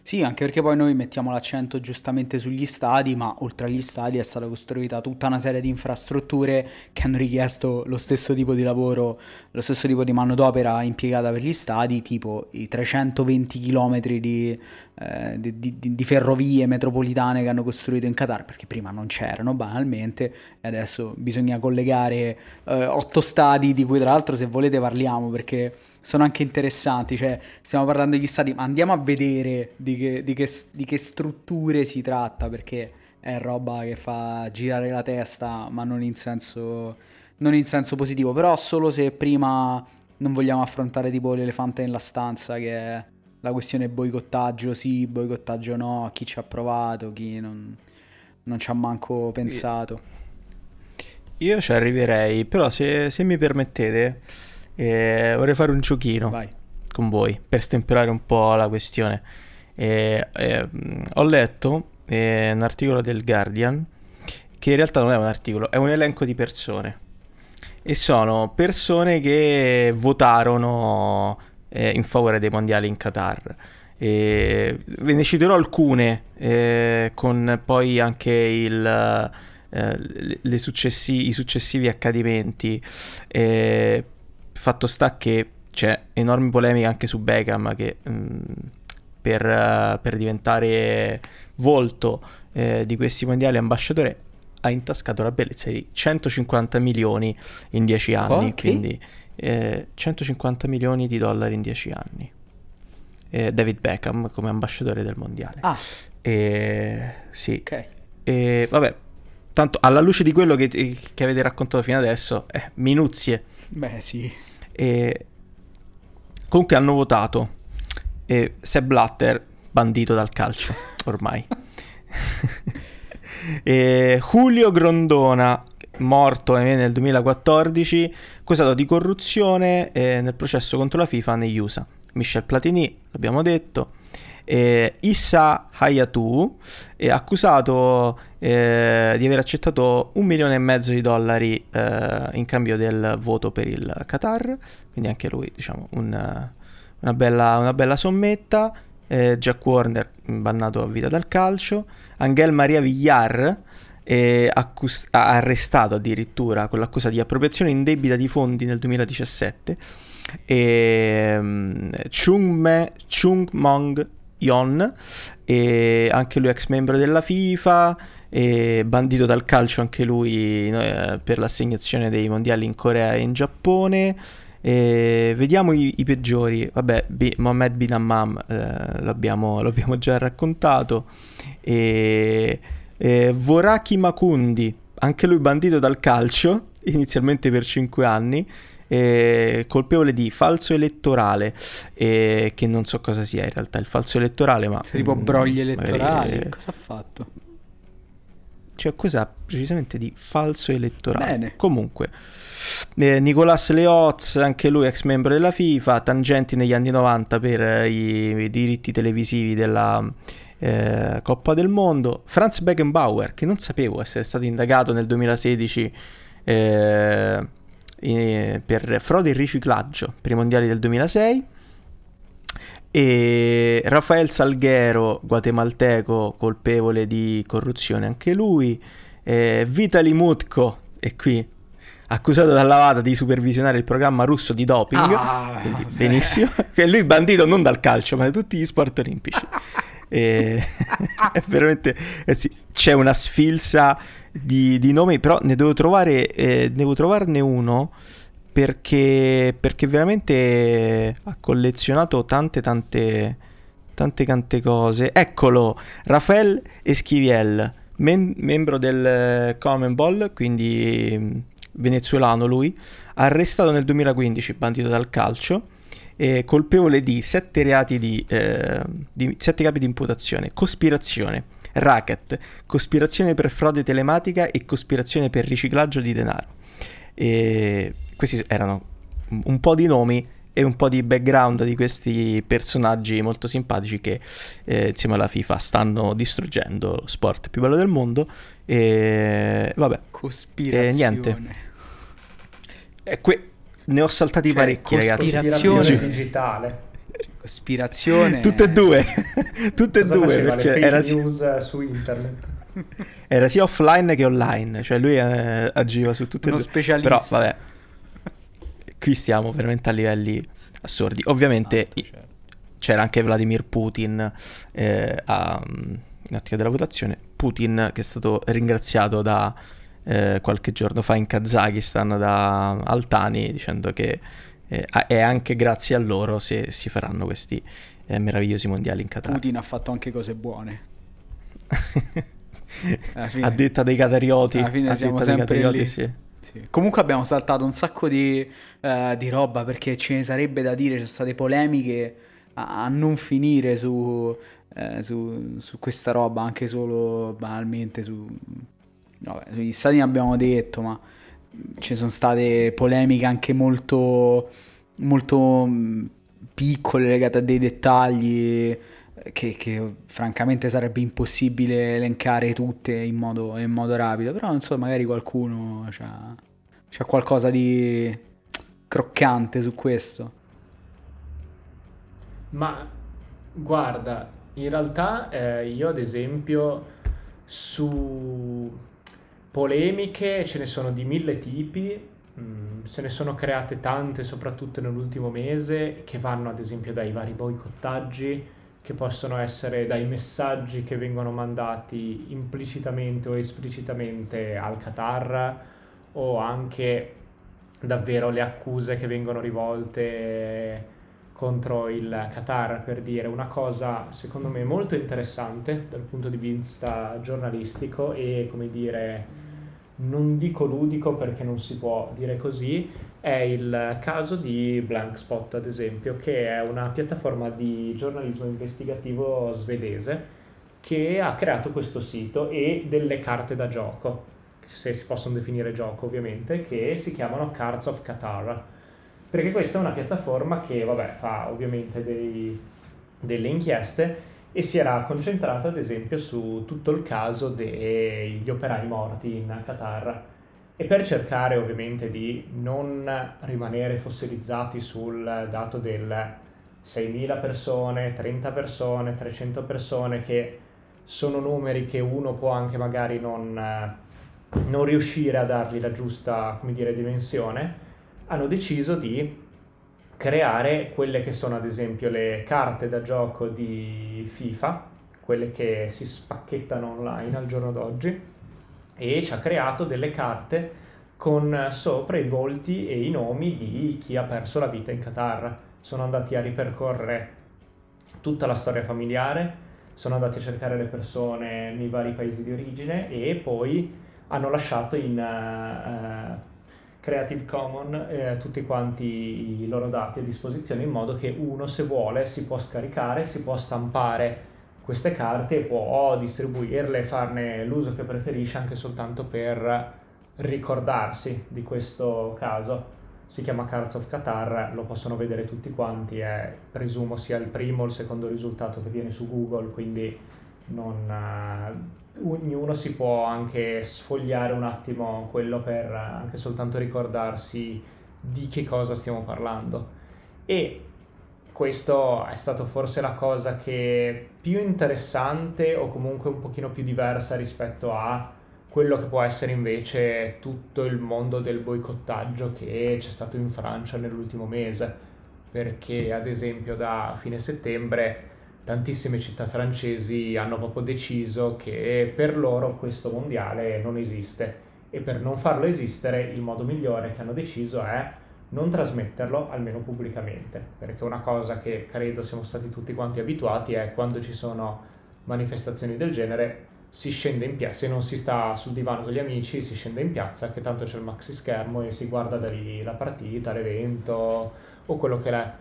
[SPEAKER 2] Sì, anche perché poi noi mettiamo l'accento giustamente sugli stadi, ma oltre agli stadi è stata costruita tutta una serie di infrastrutture che hanno richiesto lo stesso tipo di lavoro, lo stesso tipo di manodopera impiegata per gli stadi, tipo i 320 km di, eh, di, di, di ferrovie metropolitane che hanno costruito in Qatar, perché prima non c'erano banalmente, e adesso bisogna collegare eh, otto stadi, di cui tra l'altro se volete parliamo, perché sono anche interessanti, cioè stiamo parlando degli stati, ma andiamo a vedere di che, di che, che strutture si tratta, perché è roba che fa girare la testa, ma non in senso, non in senso positivo, però solo se prima non vogliamo affrontare tipo l'elefante nella stanza, che è la questione boicottaggio sì, boicottaggio no, chi ci ha provato, chi non, non ci ha manco pensato.
[SPEAKER 1] Io ci arriverei, però se, se mi permettete e vorrei fare un giochino
[SPEAKER 2] Vai.
[SPEAKER 1] con voi per stemperare un po' la questione. E, e, ho letto eh, un articolo del Guardian che in realtà non è un articolo, è un elenco di persone. E sono persone che votarono eh, in favore dei mondiali in Qatar. E ve ne citerò alcune, eh, con poi anche il, eh, successi- i successivi accadimenti. Eh, fatto sta che c'è enorme polemica anche su Beckham che mh, mm, per, uh, per, diventare volto eh, di questi mondiali ambasciatore ha intascato la bellezza di 150 milioni in 10 anni, okay. quindi eh, 150 milioni di dollari in 10 anni. Eh, David Beckham come ambasciatore del mondiale.
[SPEAKER 2] Ah.
[SPEAKER 1] E, sì.
[SPEAKER 2] Ok.
[SPEAKER 1] E, vabbè, tanto alla luce di quello che, che avete raccontato fino adesso, eh, minuzie.
[SPEAKER 2] Beh, sì.
[SPEAKER 1] E comunque hanno votato e Seb Blatter bandito dal calcio ormai. Julio Grondona morto nel 2014 accusato di corruzione eh, nel processo contro la FIFA negli USA. Michel Platini, l'abbiamo detto, eh, Issa Hayatu è accusato eh, di aver accettato un milione e mezzo di dollari eh, in cambio del voto per il Qatar, quindi anche lui diciamo un, una, bella, una, bella, sommetta. Eh, Jack Warner bannato a vita dal calcio, Angel Maria Villar è accus- arrestato addirittura con l'accusa di appropriazione indebita di fondi nel 2017 e um, Chung, Me, Chung Mong Yon, e anche lui ex membro della FIFA, bandito dal calcio anche lui eh, per l'assegnazione dei mondiali in Corea e in Giappone. E vediamo i, i, peggiori. Vabbè, B- Mohamed Bin Hammam eh, l'abbiamo, l'abbiamo, già raccontato. E, e Voraki Makundi, anche lui bandito dal calcio, inizialmente per 5 anni eh, colpevole di falso elettorale, eh, che non so cosa sia in realtà il falso elettorale, ma...
[SPEAKER 2] Cioè, tipo brogli elettorali, magari, cosa ha fatto?
[SPEAKER 1] Cioè, cosa precisamente di falso elettorale?
[SPEAKER 2] Bene.
[SPEAKER 1] Comunque, eh, Nicolas Leoz, anche lui ex membro della FIFA, tangenti negli anni 90 per eh, i, i, diritti televisivi della eh, Coppa del Mondo. Franz Beckenbauer, che non sapevo essere stato indagato nel 2016 eh, per frode e riciclaggio per i mondiali del 2006 E Rafael Salguero, guatemalteco, colpevole di corruzione anche lui. Eh, Vitali Mutko, e qui accusato dalla Vada di supervisionare il programma russo di doping. Ah, benissimo. che lui bandito non dal calcio, ma da tutti gli sport olimpici. e... è veramente eh sì, c'è una sfilza di, di, nomi, però ne devo trovare eh, devo trovarne uno perché, perché veramente ha collezionato tante tante tante tante cose. Eccolo, Rafael Esquiviel, men- membro del Common Ball, quindi venezuelano lui, arrestato nel 2015, bandito dal calcio, eh, colpevole di sette reati di, eh, di sette capi di imputazione, cospirazione, racket, cospirazione per frode telematica e cospirazione per riciclaggio di denaro. E questi erano un po' di nomi e un po' di background di questi personaggi molto simpatici che eh, insieme alla FIFA stanno distruggendo lo sport più bello del mondo. E vabbè.
[SPEAKER 2] Cospirazione.
[SPEAKER 1] e niente. E que- ne ho saltati cioè, parecchi ragazzi.
[SPEAKER 3] cospirazione digitale.
[SPEAKER 2] Cospirazione.
[SPEAKER 1] Tutte e due. Tutte e due
[SPEAKER 3] perché era news su internet?
[SPEAKER 1] Era sia offline che online cioè lui eh, agiva su tutte
[SPEAKER 2] Uno
[SPEAKER 1] e due.
[SPEAKER 2] specialista.
[SPEAKER 1] Però vabbè qui stiamo veramente a livelli assurdi. Ovviamente esatto, certo. c'era anche Vladimir Putin eh, a, in ottica della votazione. Putin che è stato ringraziato da eh, qualche giorno fa in Kazakistan da Altani dicendo che eh, è anche grazie a loro se si faranno questi eh, meravigliosi mondiali in Qatar.
[SPEAKER 2] Putin ha fatto anche cose buone.
[SPEAKER 1] a detta dei catarioti.
[SPEAKER 2] Alla fine siamo sempre lì. Sì. Sì. Comunque abbiamo saltato un sacco di, uh, di, roba perché ce ne sarebbe da dire, ci sono state polemiche a, a non finire su, uh, su, su, questa roba, anche solo banalmente su... Vabbè, sugli stati ne abbiamo detto, ma ci sono state polemiche anche molto, molto mm, piccole legate a dei dettagli che, che, francamente sarebbe impossibile elencare tutte in modo, in modo rapido, però non so, magari qualcuno ha qualcosa di croccante su questo.
[SPEAKER 3] Ma guarda, in realtà eh, io ad esempio su polemiche ce ne sono di mille tipi, mm, se ne sono create tante soprattutto nell'ultimo mese che vanno ad esempio dai vari boicottaggi che possono essere dai messaggi che vengono mandati implicitamente o esplicitamente al Qatar o anche davvero le accuse che vengono rivolte contro il Qatar per dire. Una cosa secondo me molto interessante dal punto di vista giornalistico e come dire non dico ludico perché non si può dire così, è il caso di Blank Spot, ad esempio, che è una piattaforma di giornalismo investigativo svedese che ha creato questo sito e delle carte da gioco, se si possono definire gioco ovviamente, che si chiamano Cards of Qatar. Perché questa è una piattaforma che, vabbè, fa ovviamente dei, delle inchieste e si era concentrata ad esempio su tutto il caso degli operai morti in Qatar. E per cercare ovviamente di non rimanere fossilizzati sul dato del 6.000 persone, 30 persone, 300 persone che sono numeri che uno può anche magari non, non riuscire a dargli la giusta come dire, dimensione, hanno deciso di creare quelle che sono ad esempio le carte da gioco di FIFA, quelle che si spacchettano online al giorno d'oggi, e ci ha creato delle carte con sopra i volti e i nomi di chi ha perso la vita in Qatar. Sono andati a ripercorrere tutta la storia familiare, sono andati a cercare le persone nei vari paesi di origine e poi hanno lasciato in... Uh, Creative Commons eh, tutti quanti i loro dati a disposizione in modo che uno se vuole si può scaricare, si può stampare queste carte e può distribuirle farne l'uso che preferisce anche soltanto per ricordarsi di questo caso. Si chiama Cards of Qatar, lo possono vedere tutti quanti, è, presumo sia il primo o il secondo risultato che viene su Google, quindi non, uh, ognuno si può anche sfogliare un attimo quello per uh, anche soltanto ricordarsi di che cosa stiamo parlando. E questo è stato forse la cosa che più interessante o comunque un pochino più diversa rispetto a quello che può essere invece tutto il mondo del boicottaggio che c'è stato in Francia nell'ultimo mese, perché ad esempio da fine settembre tantissime città francesi hanno proprio deciso che per loro questo mondiale non esiste e per non farlo esistere il modo migliore che hanno deciso è non trasmetterlo almeno pubblicamente, perché una cosa che credo siamo stati tutti quanti abituati è quando ci sono manifestazioni del genere si scende in piazza, se non si sta sul divano con gli amici si scende in piazza che tanto c'è il maxi schermo e si guarda da lì la partita, l'evento o quello che è.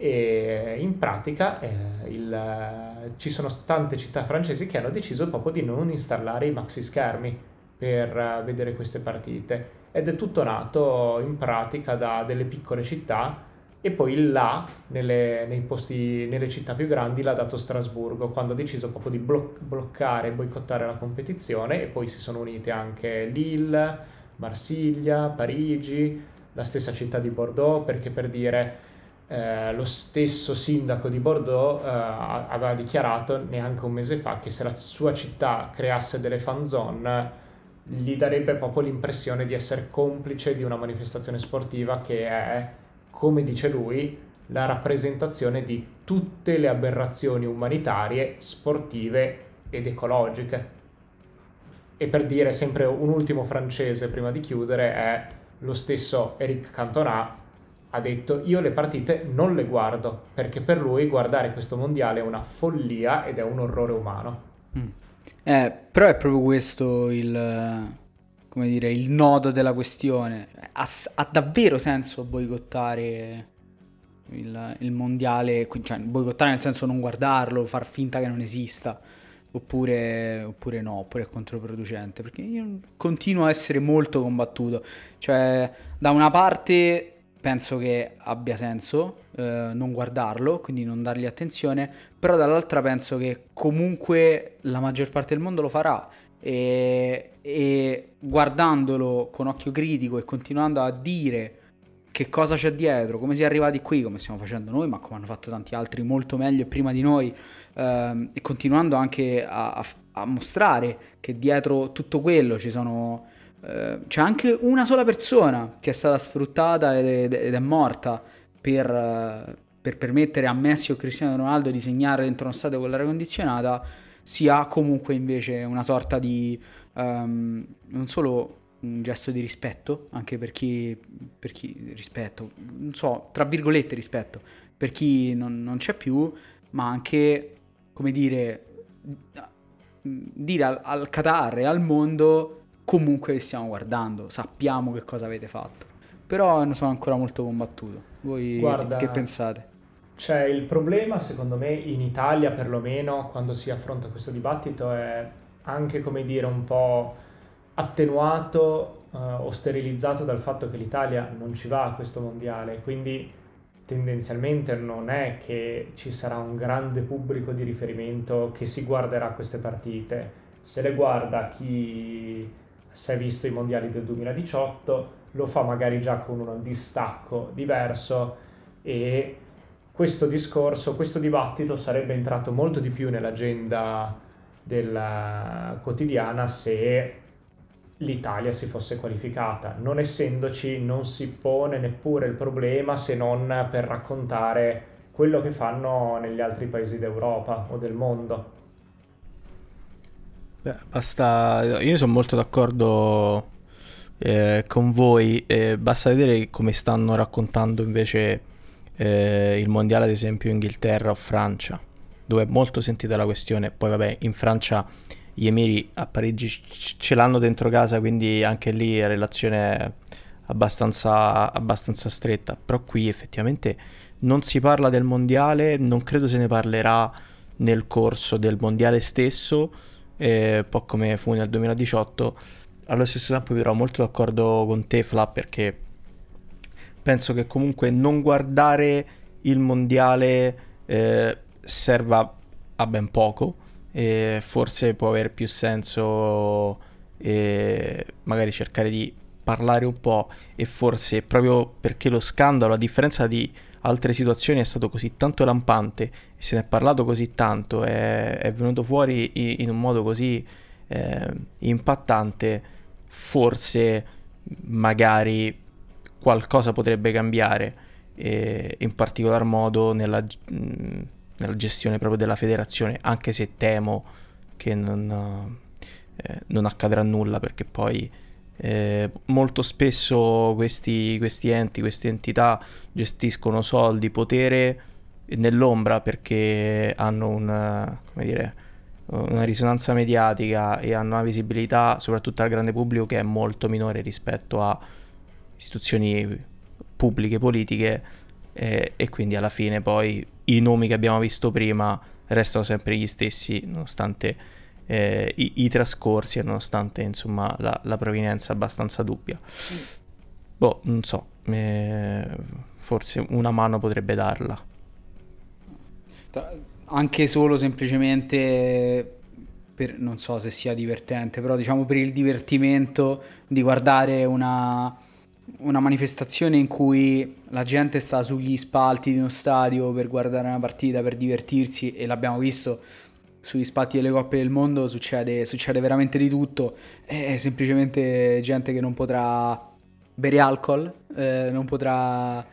[SPEAKER 3] E in pratica eh, il, ci sono tante città francesi che hanno deciso proprio di non installare i maxi schermi per uh, vedere queste partite. Ed è tutto nato in pratica da delle piccole città e poi là, nelle, posti, nelle città più grandi, l'ha dato Strasburgo, quando ha deciso proprio di bloc- bloccare e boicottare la competizione. E poi si sono unite anche Lille, Marsiglia, Parigi, la stessa città di Bordeaux, perché per dire eh, lo stesso sindaco di Bordeaux eh, aveva dichiarato neanche un mese fa che se la sua città creasse delle fan zone gli darebbe proprio l'impressione di essere complice di una manifestazione sportiva che è, come dice lui, la rappresentazione di tutte le aberrazioni umanitarie, sportive ed ecologiche. E per dire sempre un ultimo francese prima di chiudere è lo stesso Eric Cantona ha detto io le partite non le guardo perché per lui guardare questo mondiale è una follia ed è un orrore umano.
[SPEAKER 2] Mm. Eh, però è proprio questo il, dire, il nodo della questione. Ha, ha davvero senso boicottare il, il, mondiale, cioè boicottare nel senso non guardarlo, far finta che non esista, oppure, oppure no, oppure è controproducente, perché io continuo a essere molto combattuto. Cioè, da una parte penso che abbia senso eh, non guardarlo, quindi non dargli attenzione, però dall'altra penso che comunque la maggior parte del mondo lo farà. E, e guardandolo con occhio critico e continuando a dire che cosa c'è dietro, come si è arrivati qui, come stiamo facendo noi, ma come hanno fatto tanti altri molto meglio e prima di noi, ehm, e continuando anche a, a, a, mostrare che dietro tutto quello ci sono eh, c'è anche una sola persona che è stata sfruttata ed, ed è morta per, uh, per, permettere a Messi o Cristiano Ronaldo di segnare dentro uno stadio con l'aria condizionata, si ha comunque invece una sorta di um, non solo un gesto di rispetto, anche per chi, per chi rispetto, non so, tra virgolette rispetto, per chi non, non c'è più, ma anche, come dire, dire al, al Qatar e al mondo comunque vi stiamo guardando, sappiamo che cosa avete fatto. Però ne sono ancora molto combattuto. Voi Guarda, che pensate?
[SPEAKER 3] C'è il problema, secondo me, in Italia perlomeno, quando si affronta questo dibattito, è anche, come dire, un po' attenuato uh, o sterilizzato dal fatto che l'Italia non ci va a questo mondiale. Quindi tendenzialmente non è che ci sarà un grande pubblico di riferimento che si guarderà queste partite. Se le guarda chi si è visto i mondiali del 2018, lo fa magari già con un distacco diverso e questo discorso, questo dibattito sarebbe entrato molto di più nell'agenda della quotidiana se l'Italia si fosse qualificata. Non essendoci non si pone neppure il problema se non per raccontare quello che fanno negli altri paesi d'Europa o del mondo.
[SPEAKER 1] Basta, io sono molto d'accordo eh, con voi, eh, basta vedere come stanno raccontando invece eh, il mondiale ad esempio Inghilterra o Francia, dove è molto sentita la questione, poi vabbè in Francia gli emiri a Parigi ce l'hanno dentro casa, quindi anche lì la relazione abbastanza, abbastanza stretta, però qui effettivamente non si parla del mondiale, non credo se ne parlerà nel corso del mondiale stesso un po' come fu nel 2018. Allo stesso tempo però molto d'accordo con te Fla perché penso che comunque non guardare il mondiale eh, serva a ben poco e forse può avere più senso eh, magari cercare di parlare un po' e forse proprio perché lo scandalo, a differenza di altre situazioni è stato così tanto lampante se ne è parlato così tanto, è, è venuto fuori in un modo così eh, impattante, forse magari qualcosa potrebbe cambiare, eh, in particolar modo nella, nella, gestione proprio della federazione, anche se temo che non, eh, non accadrà nulla perché poi eh, molto spesso questi, questi, enti, queste entità gestiscono soldi, potere nell'ombra perché hanno una, dire, una risonanza mediatica e hanno una visibilità soprattutto al grande pubblico che è molto minore rispetto a istituzioni pubbliche, politiche eh, e quindi alla fine poi i nomi che abbiamo visto prima restano sempre gli stessi nonostante eh, i, i, trascorsi, nonostante insomma la, la provenienza abbastanza dubbia. Mm. Boh, non so, eh, forse una mano potrebbe darla.
[SPEAKER 2] Anche solo semplicemente per, non so se sia divertente, però diciamo per il divertimento di guardare una, una manifestazione in cui la gente sta sugli spalti di uno stadio per guardare una partita, per divertirsi e l'abbiamo visto sugli spalti delle coppe del mondo succede, succede veramente di tutto, è semplicemente gente che non potrà bere alcol, eh, non potrà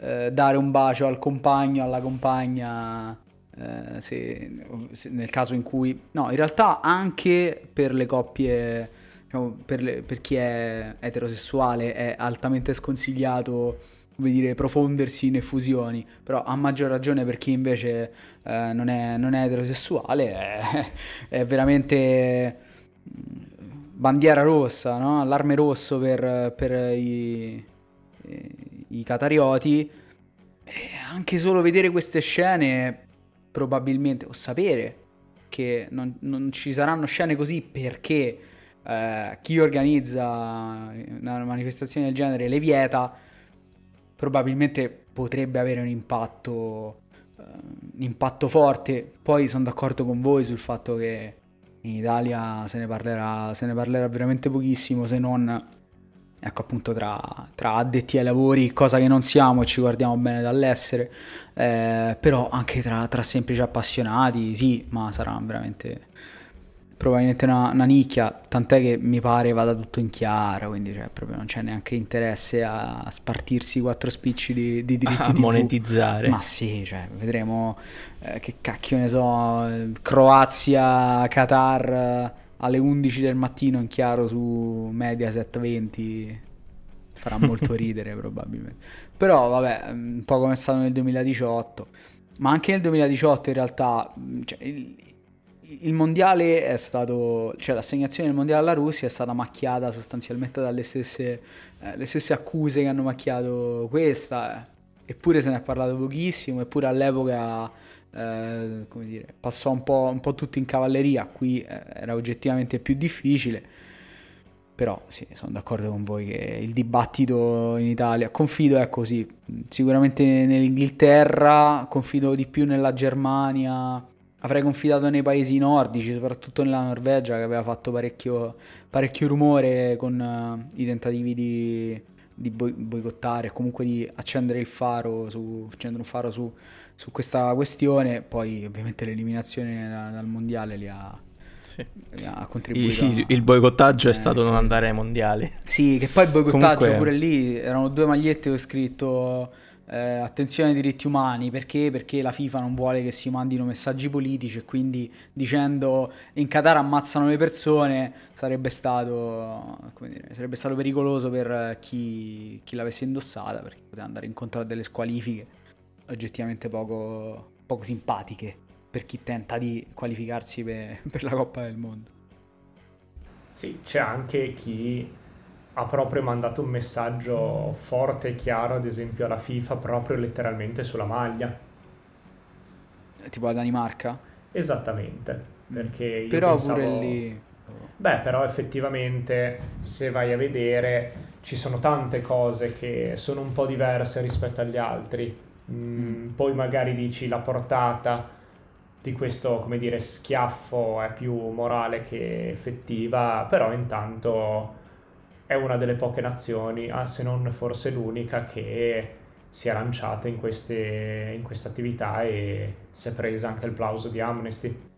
[SPEAKER 2] eh, dare un bacio al compagno, alla compagna, eh, se, se nel caso in cui... No, in realtà anche per le coppie, diciamo, per, le, per chi è eterosessuale è altamente sconsigliato come dire, profondersi in effusioni, però a maggior ragione per chi invece eh, non, è, non, è, eterosessuale è, è, veramente bandiera rossa, no? allarme rosso per, per i catarioti. E anche solo vedere queste scene, probabilmente, o sapere che non, non ci saranno scene così perché eh, chi organizza una manifestazione del genere le vieta, probabilmente potrebbe avere un impatto, uh, un impatto forte. Poi sono d'accordo con voi sul fatto che in Italia se ne parlerà, se ne parlerà veramente pochissimo, se non ecco appunto tra, tra, addetti ai lavori, cosa che non siamo e ci guardiamo bene dall'essere, eh, però anche tra, tra semplici appassionati, sì, ma sarà veramente probabilmente una, una, nicchia, tant'è che mi pare vada tutto in chiaro, quindi cioè, proprio non c'è neanche interesse a spartirsi quattro spicci di, di diritti
[SPEAKER 1] di monetizzare.
[SPEAKER 2] Ma sì, cioè, vedremo eh, che cacchio ne so, Croazia, Qatar alle 11 del mattino in chiaro su Mediaset 20 farà molto ridere probabilmente. Però vabbè, un po' come è stato nel 2018, ma anche nel 2018 in realtà cioè, il, il mondiale è stato, cioè l'assegnazione del mondiale alla Russia è stata macchiata sostanzialmente dalle stesse, eh, stesse accuse che hanno macchiato questa, eh. eppure se ne è parlato pochissimo, eppure all'epoca eh, come dire, passò un po', un po', tutto in cavalleria, qui eh, era oggettivamente più difficile. Però sì, sono d'accordo con voi che il dibattito in Italia, confido è così, sicuramente nell'Inghilterra, confido di più nella Germania, avrei confidato nei paesi nordici, soprattutto nella Norvegia che aveva fatto parecchio, parecchio rumore con uh, i tentativi di, di boi- boicottare comunque di accendere il faro su, accendere un faro su, su, questa questione. Poi ovviamente l'eliminazione da, dal mondiale li ha, sì. li ha contribuito.
[SPEAKER 1] Il, il boicottaggio eh, è stato non andare ai mondiali.
[SPEAKER 2] Sì, che poi il boicottaggio comunque... pure lì erano due magliette che ho scritto eh, attenzione ai diritti umani, perché? Perché la FIFA non vuole che si mandino messaggi politici e quindi dicendo in Qatar ammazzano le persone sarebbe stato, dire, sarebbe stato pericoloso per chi, chi, l'avesse indossata perché poteva andare incontro a delle squalifiche oggettivamente poco, poco simpatiche per chi tenta di qualificarsi per, per la Coppa del Mondo.
[SPEAKER 3] Sì, c'è anche chi ha proprio mandato un messaggio forte e chiaro, ad esempio alla FIFA, proprio letteralmente sulla maglia.
[SPEAKER 2] Tipo la Danimarca?
[SPEAKER 3] Esattamente, mm. perché io
[SPEAKER 2] Però
[SPEAKER 3] pensavo...
[SPEAKER 2] pure lì...
[SPEAKER 3] Beh, però effettivamente se vai a vedere ci sono tante cose che sono un po' diverse rispetto agli altri. Mm, mm. Poi magari dici la portata di questo, come dire, schiaffo è più morale che effettiva, però intanto è una delle poche nazioni, ah, se non forse l'unica, che si è lanciata in queste, in queste attività e si è presa anche il plauso di Amnesty.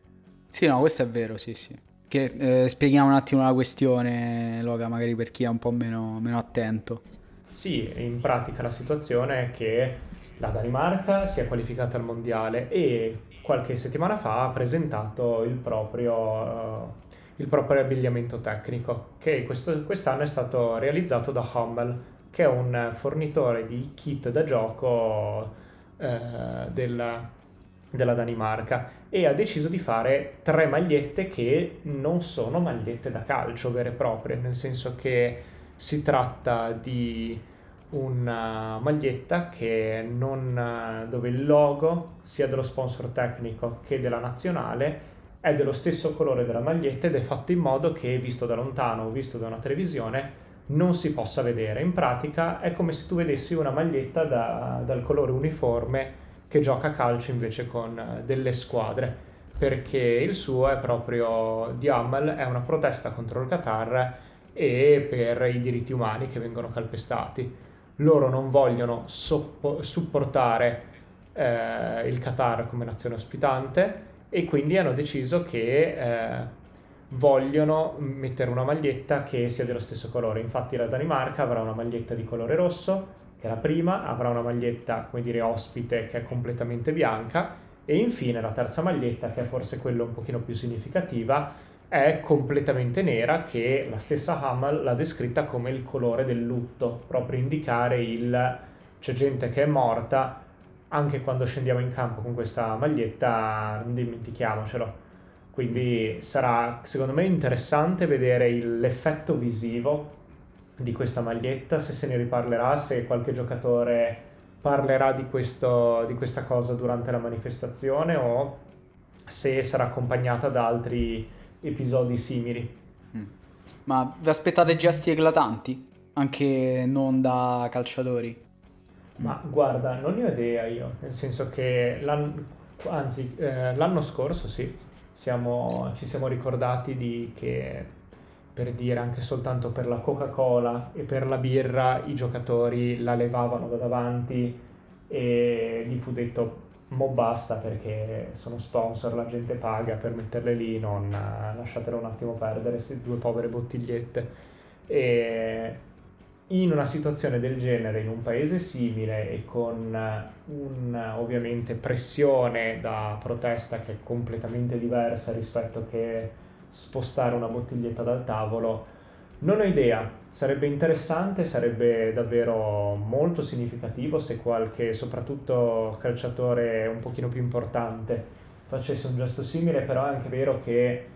[SPEAKER 2] Sì, no, questo è vero, sì, sì. Che, eh, spieghiamo un attimo la questione, Loga, magari per chi è un po' meno, meno attento.
[SPEAKER 3] Sì, in pratica la situazione è che la Danimarca si è qualificata al mondiale e qualche settimana fa ha presentato il proprio, uh, il proprio abbigliamento tecnico, che questo, quest'anno è stato realizzato da Hummel, che è un fornitore di kit da gioco uh, della, della Danimarca e ha deciso di fare tre magliette che non sono magliette da calcio vere e proprie, nel senso che si tratta di una maglietta non, dove il logo sia dello sponsor tecnico che della nazionale è dello stesso colore della maglietta ed è fatto in modo che visto da lontano o visto da una televisione non si possa vedere. In pratica è come se tu vedessi una maglietta da, dal colore uniforme che gioca a calcio invece con eh, delle squadre, perché il suo è proprio di Hammel, è una protesta contro il Qatar e per i diritti umani che vengono calpestati. Loro non vogliono soppo- supportare eh, il Qatar come nazione ospitante e quindi hanno deciso che eh, vogliono mettere una maglietta che sia dello stesso colore. Infatti la Danimarca avrà una maglietta di colore rosso, che è la prima, avrà una maglietta, come dire, ospite che è completamente bianca e infine la terza maglietta, che è forse quella un pochino più significativa, è completamente nera che la stessa Hamel l'ha descritta come il colore del lutto, proprio indicare il c'è gente che è morta, anche quando scendiamo in campo con questa maglietta non dimentichiamocelo. Quindi sarà secondo me interessante vedere il, l'effetto visivo di questa maglietta, se se ne riparlerà, se qualche giocatore parlerà di, questo, di questa cosa durante la manifestazione o se sarà accompagnata da altri episodi simili.
[SPEAKER 2] Mm. Ma vi aspettate gesti eclatanti? Anche non da calciatori?
[SPEAKER 3] Ma guarda, non ne ho idea io, nel senso che l'anno, anzi, eh, l'anno scorso sì, siamo, ci siamo ricordati di che per dire anche soltanto per la Coca-Cola e per la birra i giocatori la levavano da davanti e gli fu detto mo basta perché sono sponsor, la gente paga per metterle lì, non lasciatelo un attimo perdere queste due povere bottigliette. E in una situazione del genere, in un paese simile e con un, ovviamente pressione da protesta che è completamente diversa rispetto che spostare una bottiglietta dal tavolo. Non ho idea, sarebbe interessante, sarebbe davvero molto significativo se qualche, soprattutto calciatore un pochino più importante, facesse un gesto simile, però è anche vero che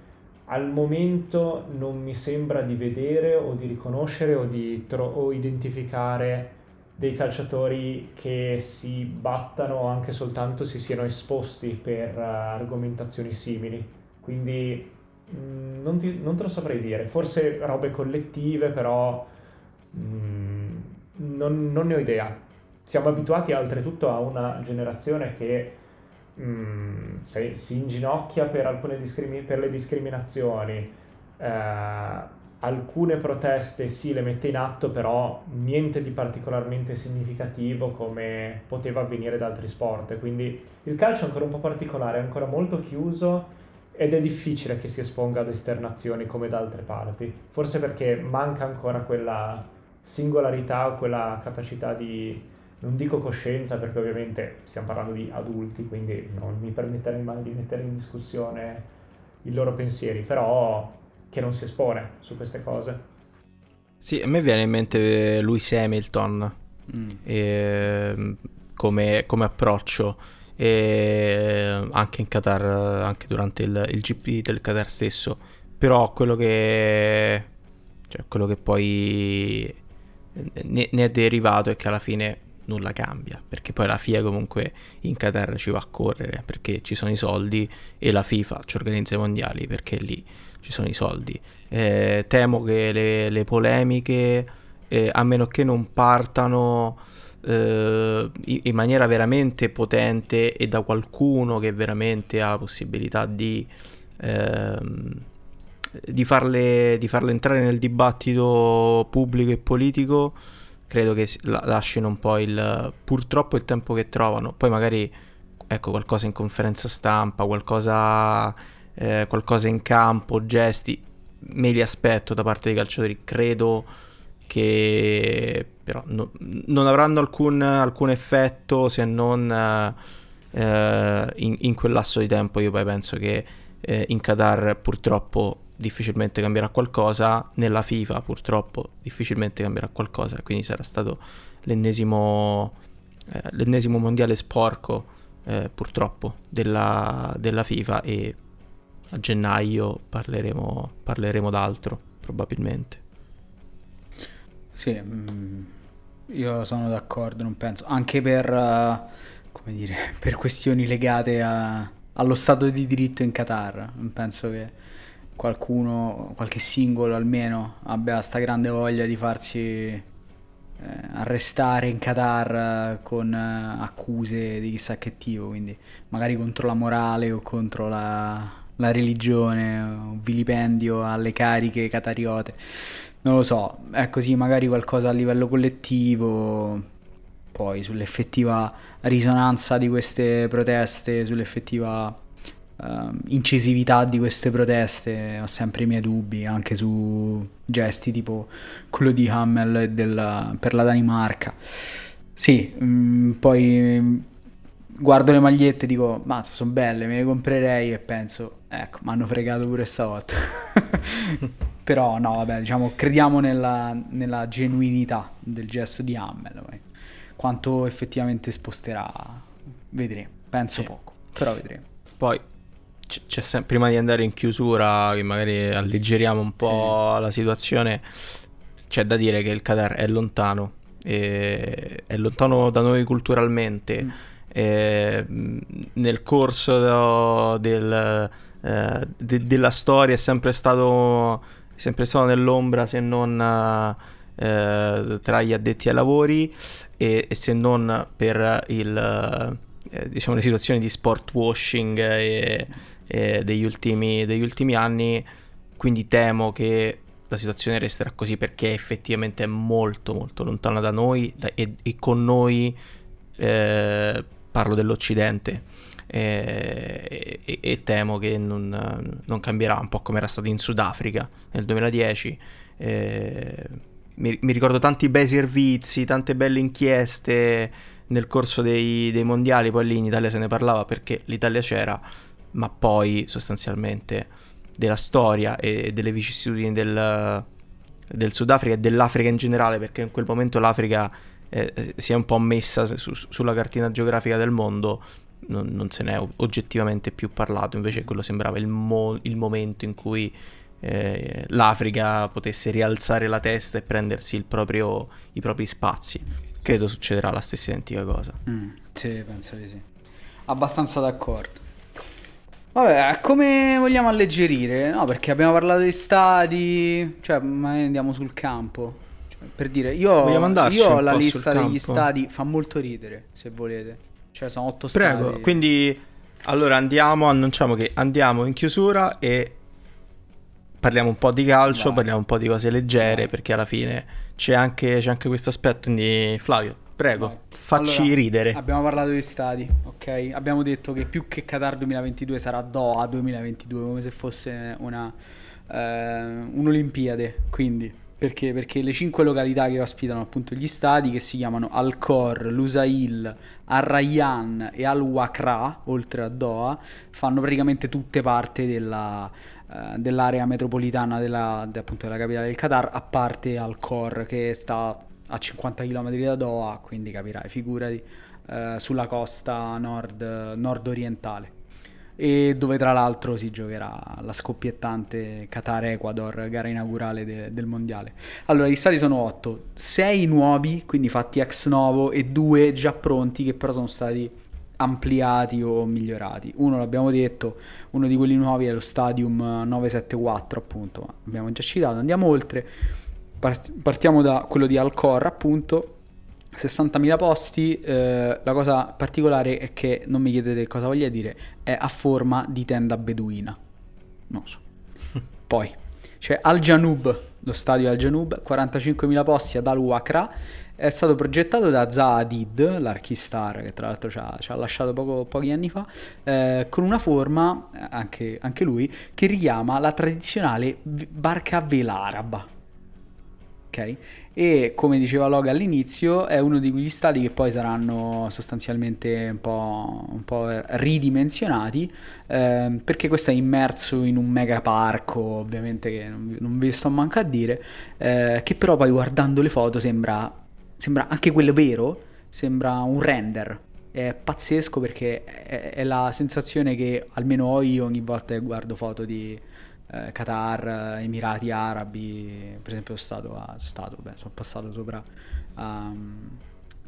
[SPEAKER 3] al momento non mi sembra di vedere o di riconoscere o di tro- o identificare dei calciatori che si battano anche soltanto se siano esposti per uh, argomentazioni simili. Quindi Mm, non, ti, non, te lo saprei dire, forse robe collettive, però mm, non, non, ne ho idea. Siamo abituati oltretutto a una generazione che mm, se, si inginocchia per, alcune discrimi- per le discriminazioni, eh, alcune proteste sì le mette in atto, però niente di particolarmente significativo come poteva avvenire da altri sport. Quindi il calcio è ancora un po' particolare, è ancora molto chiuso ed è difficile che si esponga ad esternazioni come da altre parti, forse perché manca ancora quella singolarità o quella capacità di, non dico coscienza perché ovviamente stiamo parlando di adulti, quindi non mi permetterei mai di mettere in discussione i loro pensieri, però che non si espone su queste cose.
[SPEAKER 1] Sì, a me viene in mente Lewis Hamilton mm. e, come, come approccio e anche in Qatar, anche durante il, il GP del Qatar stesso. Però quello che, cioè, quello che poi ne, ne, è derivato è che alla fine nulla cambia, perché poi la FIA comunque in Qatar ci va a correre, perché ci sono i soldi e la FIFA ci organizza i mondiali perché lì ci sono i soldi. Eh, temo che le, le polemiche, eh, a meno che non partano eh, in maniera veramente potente e da qualcuno che veramente ha la possibilità di, ehm, di, farle, di farle entrare nel dibattito pubblico e politico, credo che lasciano un po' il purtroppo il tempo che trovano. Poi magari ecco qualcosa in conferenza stampa, qualcosa, eh, qualcosa in campo, gesti, me li aspetto da parte dei calciatori. Credo che però no, non avranno alcun, alcun, effetto se non eh, in, in, quel lasso di tempo. Io poi penso che eh, in Qatar purtroppo difficilmente cambierà qualcosa, nella FIFA purtroppo difficilmente cambierà qualcosa, quindi sarà stato l'ennesimo, eh, l'ennesimo mondiale sporco eh, purtroppo della, della, FIFA e a gennaio parleremo, parleremo d'altro probabilmente.
[SPEAKER 2] Sì, mm, io sono d'accordo, non penso, anche per, uh, come dire, per questioni legate a, allo stato di diritto in Qatar, non penso che qualcuno, qualche singolo almeno, abbia sta grande voglia di farsi eh, arrestare in Qatar eh, con eh, accuse di chissà che tipo, quindi magari contro la morale o contro la, la religione, un vilipendio alle cariche qatariote. Non lo so, è così magari qualcosa a livello collettivo, poi sull'effettiva risonanza di queste proteste, sull'effettiva uh, incisività di queste proteste ho sempre i miei dubbi anche su gesti tipo quello di Hamel del, per la Danimarca. Sì mh, mm, poi guardo le magliette e dico mazza sono belle me le comprerei e penso ecco mi hanno fregato pure stavolta però no vabbè diciamo crediamo nella, nella genuinità del gesto di Hamel quanto effettivamente sposterà vedremo penso sì. poco però vedremo
[SPEAKER 1] poi c'è sempre, prima di andare in chiusura, che magari alleggeriamo un po' sì. la situazione, c'è da dire che il Qatar è lontano, è lontano da noi culturalmente. Mm. E, nel corso del, eh, de, della storia è sempre stato, sempre stato nell'ombra se non eh, tra gli addetti ai lavori e, e se non per il, eh, diciamo, le situazioni di sport washing e eh, degli, ultimi, degli ultimi anni, quindi temo che la situazione resterà così perché effettivamente è molto molto lontana da noi da, e, e, con noi eh, parlo dell'Occidente eh, e, e, temo che non, non, cambierà un po' come era stato in Sudafrica nel 2010 eh, mi, mi, ricordo tanti bei servizi tante belle inchieste nel corso dei, dei mondiali poi lì in Italia se ne parlava perché l'Italia c'era ma poi sostanzialmente della storia e delle vicissitudini del, del Sudafrica e dell'Africa in generale, perché in quel momento l'Africa eh, si è un po' messa su, sulla cartina geografica del mondo, non, non, se ne è oggettivamente più parlato, invece quello sembrava il, mo- il momento in cui eh, l'Africa potesse rialzare la testa e prendersi proprio, i propri spazi. Credo succederà la stessa identica cosa.
[SPEAKER 2] Mm, sì, penso di sì. Abbastanza d'accordo. Vabbè, come vogliamo alleggerire? No, perché abbiamo parlato di stadi, cioè, ma andiamo sul campo. Cioè, per dire, io, io ho la lista degli stadi, fa molto ridere, se volete. Cioè, sono otto
[SPEAKER 1] Prego,
[SPEAKER 2] stadi.
[SPEAKER 1] quindi allora andiamo, annunciamo che andiamo in chiusura e parliamo un po' di calcio, Vai. parliamo un po' di cose leggere, Vai. perché alla fine c'è anche, c'è anche questo aspetto. Quindi, Flavio, Prego, Vai. facci allora, ridere.
[SPEAKER 2] Abbiamo parlato di stadi, ok? Abbiamo detto che più che Qatar 2022 sarà Doha 2022, come se fosse una, eh, un'Olimpiade. Quindi, perché? Perché le cinque località che ospitano appunto gli stadi, che si chiamano Al-Khor, Lusail, Al-Rayyan e Al-Wakra, oltre a Doha, fanno praticamente tutte parte della, eh, dell'area metropolitana della, de, appunto, della capitale del Qatar, a parte Al-Khor, che sta a 50 km da Doha, quindi capirai, figurati, eh, sulla costa nord, nord-orientale. E dove tra l'altro si giocherà la scoppiettante Qatar-Ecuador, gara inaugurale de- del mondiale. Allora, gli stati sono 8, 6 nuovi, quindi fatti ex novo, e 2 già pronti, che però sono stati ampliati o migliorati. Uno l'abbiamo detto, uno di quelli nuovi è lo Stadium 974, appunto, ma abbiamo già citato, andiamo oltre partiamo da quello di Alcor, appunto. 60.000 posti, eh, la cosa particolare è che, non mi chiedete cosa voglia dire, è a forma di tenda beduina. Non so. Poi c'è Al Janub, lo stadio Al Janub, 45.000 posti ad Al Wakra, è stato progettato da Zaha Hadid, l'archistar che tra l'altro ci ha, ci ha lasciato poco, pochi anni fa, eh, con una forma, anche, anche lui, che richiama la tradizionale barca a vela araba. Ok? E come diceva Log all'inizio, è uno di quegli stadi che poi saranno sostanzialmente un po', un po ridimensionati, eh, perché questo è immerso in un mega parco, ovviamente che non, non vi sto manco a dire, eh, che però poi guardando le foto sembra, sembra anche quello vero, sembra un render. È pazzesco perché è, la sensazione che almeno ho io ogni volta che guardo foto di, eh, Qatar, Emirati Arabi, per esempio sono stato, a, stato beh, sono passato sopra a,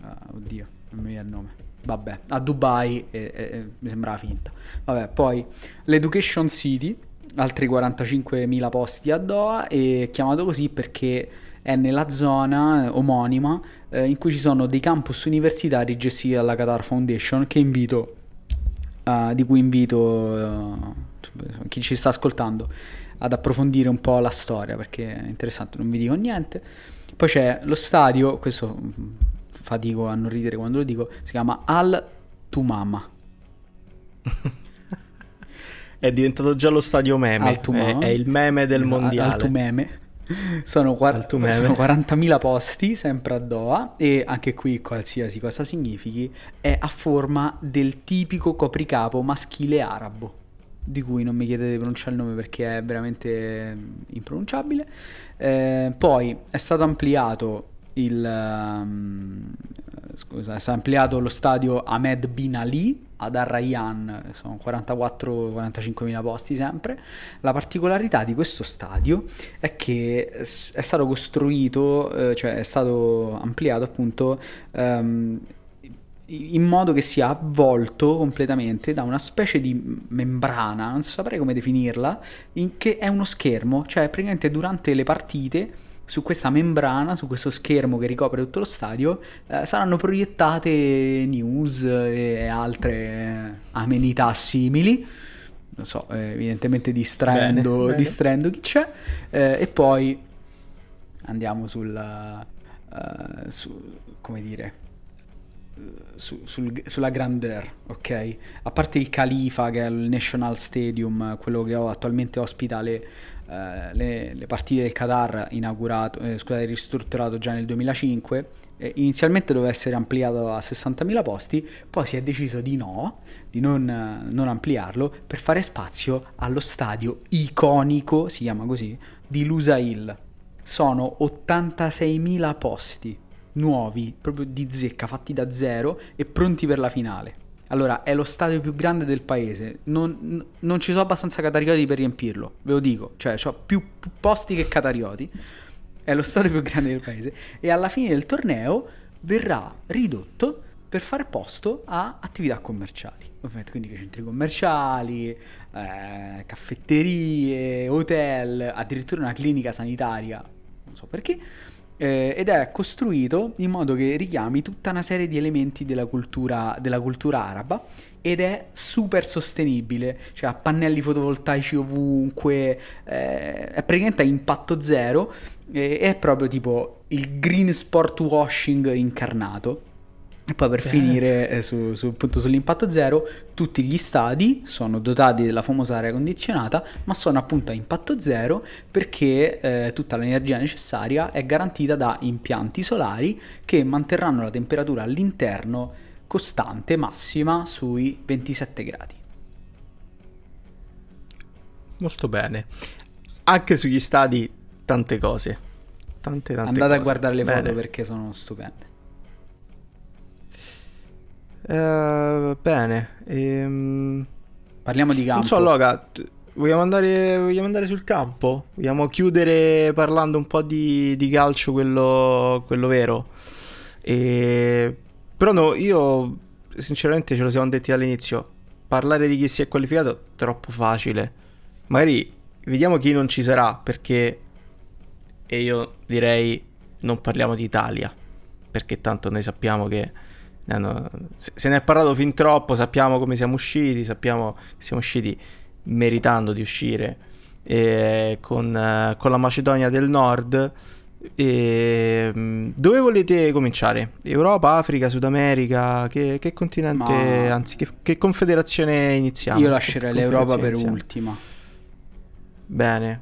[SPEAKER 2] a, oddio, non mi viene il nome. Vabbè, a Dubai e, e, e mi sembrava finta. Vabbè, poi l'Education City, altri 45.000 posti a Doha e chiamato così perché è nella zona omonima eh, in cui ci sono dei campus universitari gestiti dalla Qatar Foundation che invito, uh, di cui invito uh, chi ci sta ascoltando ad approfondire un po' la storia perché è interessante, non vi dico niente. Poi c'è lo stadio, questo mm, fatico a non ridere quando lo dico, si chiama Al Tumama.
[SPEAKER 1] è diventato già lo stadio meme, è, è, il meme del mondiale.
[SPEAKER 2] Al Tumeme. Sono, quar- sono 40.000 posti sempre a Doha e anche qui qualsiasi cosa significhi è a forma del tipico copricapo maschile arabo di cui non mi chiedete di pronunciare il nome perché è veramente impronunciabile. Eh, poi è stato ampliato il um, scusa, è stato ampliato lo stadio Ahmed Bin Ali ad Ar sono 44-45 mila posti sempre. La particolarità di questo stadio è che è stato costruito, eh, cioè è stato ampliato appunto um, in modo che sia avvolto completamente da una specie di membrana, non saprei come definirla, che è uno schermo, cioè praticamente durante le partite su questa membrana, su questo schermo che ricopre tutto lo stadio, eh, saranno proiettate news e altre amenità simili. Non so, eh, evidentemente distraendo, bene, bene. distraendo chi c'è. Eh, e poi andiamo sul... Uh, su, come dire su, sul, sulla grandeur, ok? A parte il Khalifa, che è il National Stadium, quello che attualmente ospita le, uh, le, le partite del Qatar, inaugurato, eh, scusate, ristrutturato già nel 2005. Eh, inizialmente doveva essere ampliato a 60.000 posti, poi si è deciso di no, di non, non ampliarlo, per fare spazio allo stadio iconico, si chiama così, di Lusail. Sono 86.000 posti nuovi, proprio di zecca, fatti da zero e pronti per la finale. Allora, è lo stadio più grande del paese. Non, non ci sono abbastanza catarioti per riempirlo, ve lo dico. Cioè, ho più, posti che catarioti. È lo stadio più grande del paese. E alla fine del torneo verrà ridotto per fare posto a attività commerciali. Ovviamente, quindi centri commerciali, eh, caffetterie, hotel, addirittura una clinica sanitaria, non so perché eh, ed è costruito in modo che richiami tutta una serie di elementi della cultura, della cultura araba ed è super sostenibile, cioè ha pannelli fotovoltaici ovunque, eh, è praticamente a impatto zero e è proprio tipo il green sport washing incarnato. E poi per Bene. finire eh, su, su, appunto, sull'impatto zero, tutti gli stadi sono dotati della famosa aria condizionata, ma sono appunto a impatto zero perché eh, tutta l'energia necessaria è garantita da impianti solari che manterranno la temperatura all'interno costante, massima, sui 27 gradi.
[SPEAKER 1] Molto bene. Anche sugli stadi tante cose. Tante, tante
[SPEAKER 2] Andate
[SPEAKER 1] cose.
[SPEAKER 2] a guardare le foto bene. perché sono stupende.
[SPEAKER 1] Uh, bene. Ehm...
[SPEAKER 2] Parliamo di campo.
[SPEAKER 1] Non so, Loga, vogliamo andare, vogliamo andare sul campo? Vogliamo chiudere parlando un po' di, di calcio, quello, quello vero? E... Però no, io sinceramente ce lo siamo detti dall'inizio. Parlare di chi si è qualificato è troppo facile. Magari vediamo chi non ci sarà, perché... E io direi non parliamo di Italia, perché tanto noi sappiamo che hanno, se ne è parlato fin troppo, sappiamo come siamo usciti, sappiamo che siamo usciti meritando di uscire con, con, la Macedonia del Nord. E, mm, dove volete cominciare? Europa, Africa, Sud America? Che, che continente,
[SPEAKER 2] Ma-
[SPEAKER 1] anzi, che, che confederazione iniziamo?
[SPEAKER 2] Io lascerei l'Europa per
[SPEAKER 1] confederazione
[SPEAKER 2] ultima.
[SPEAKER 1] Bene.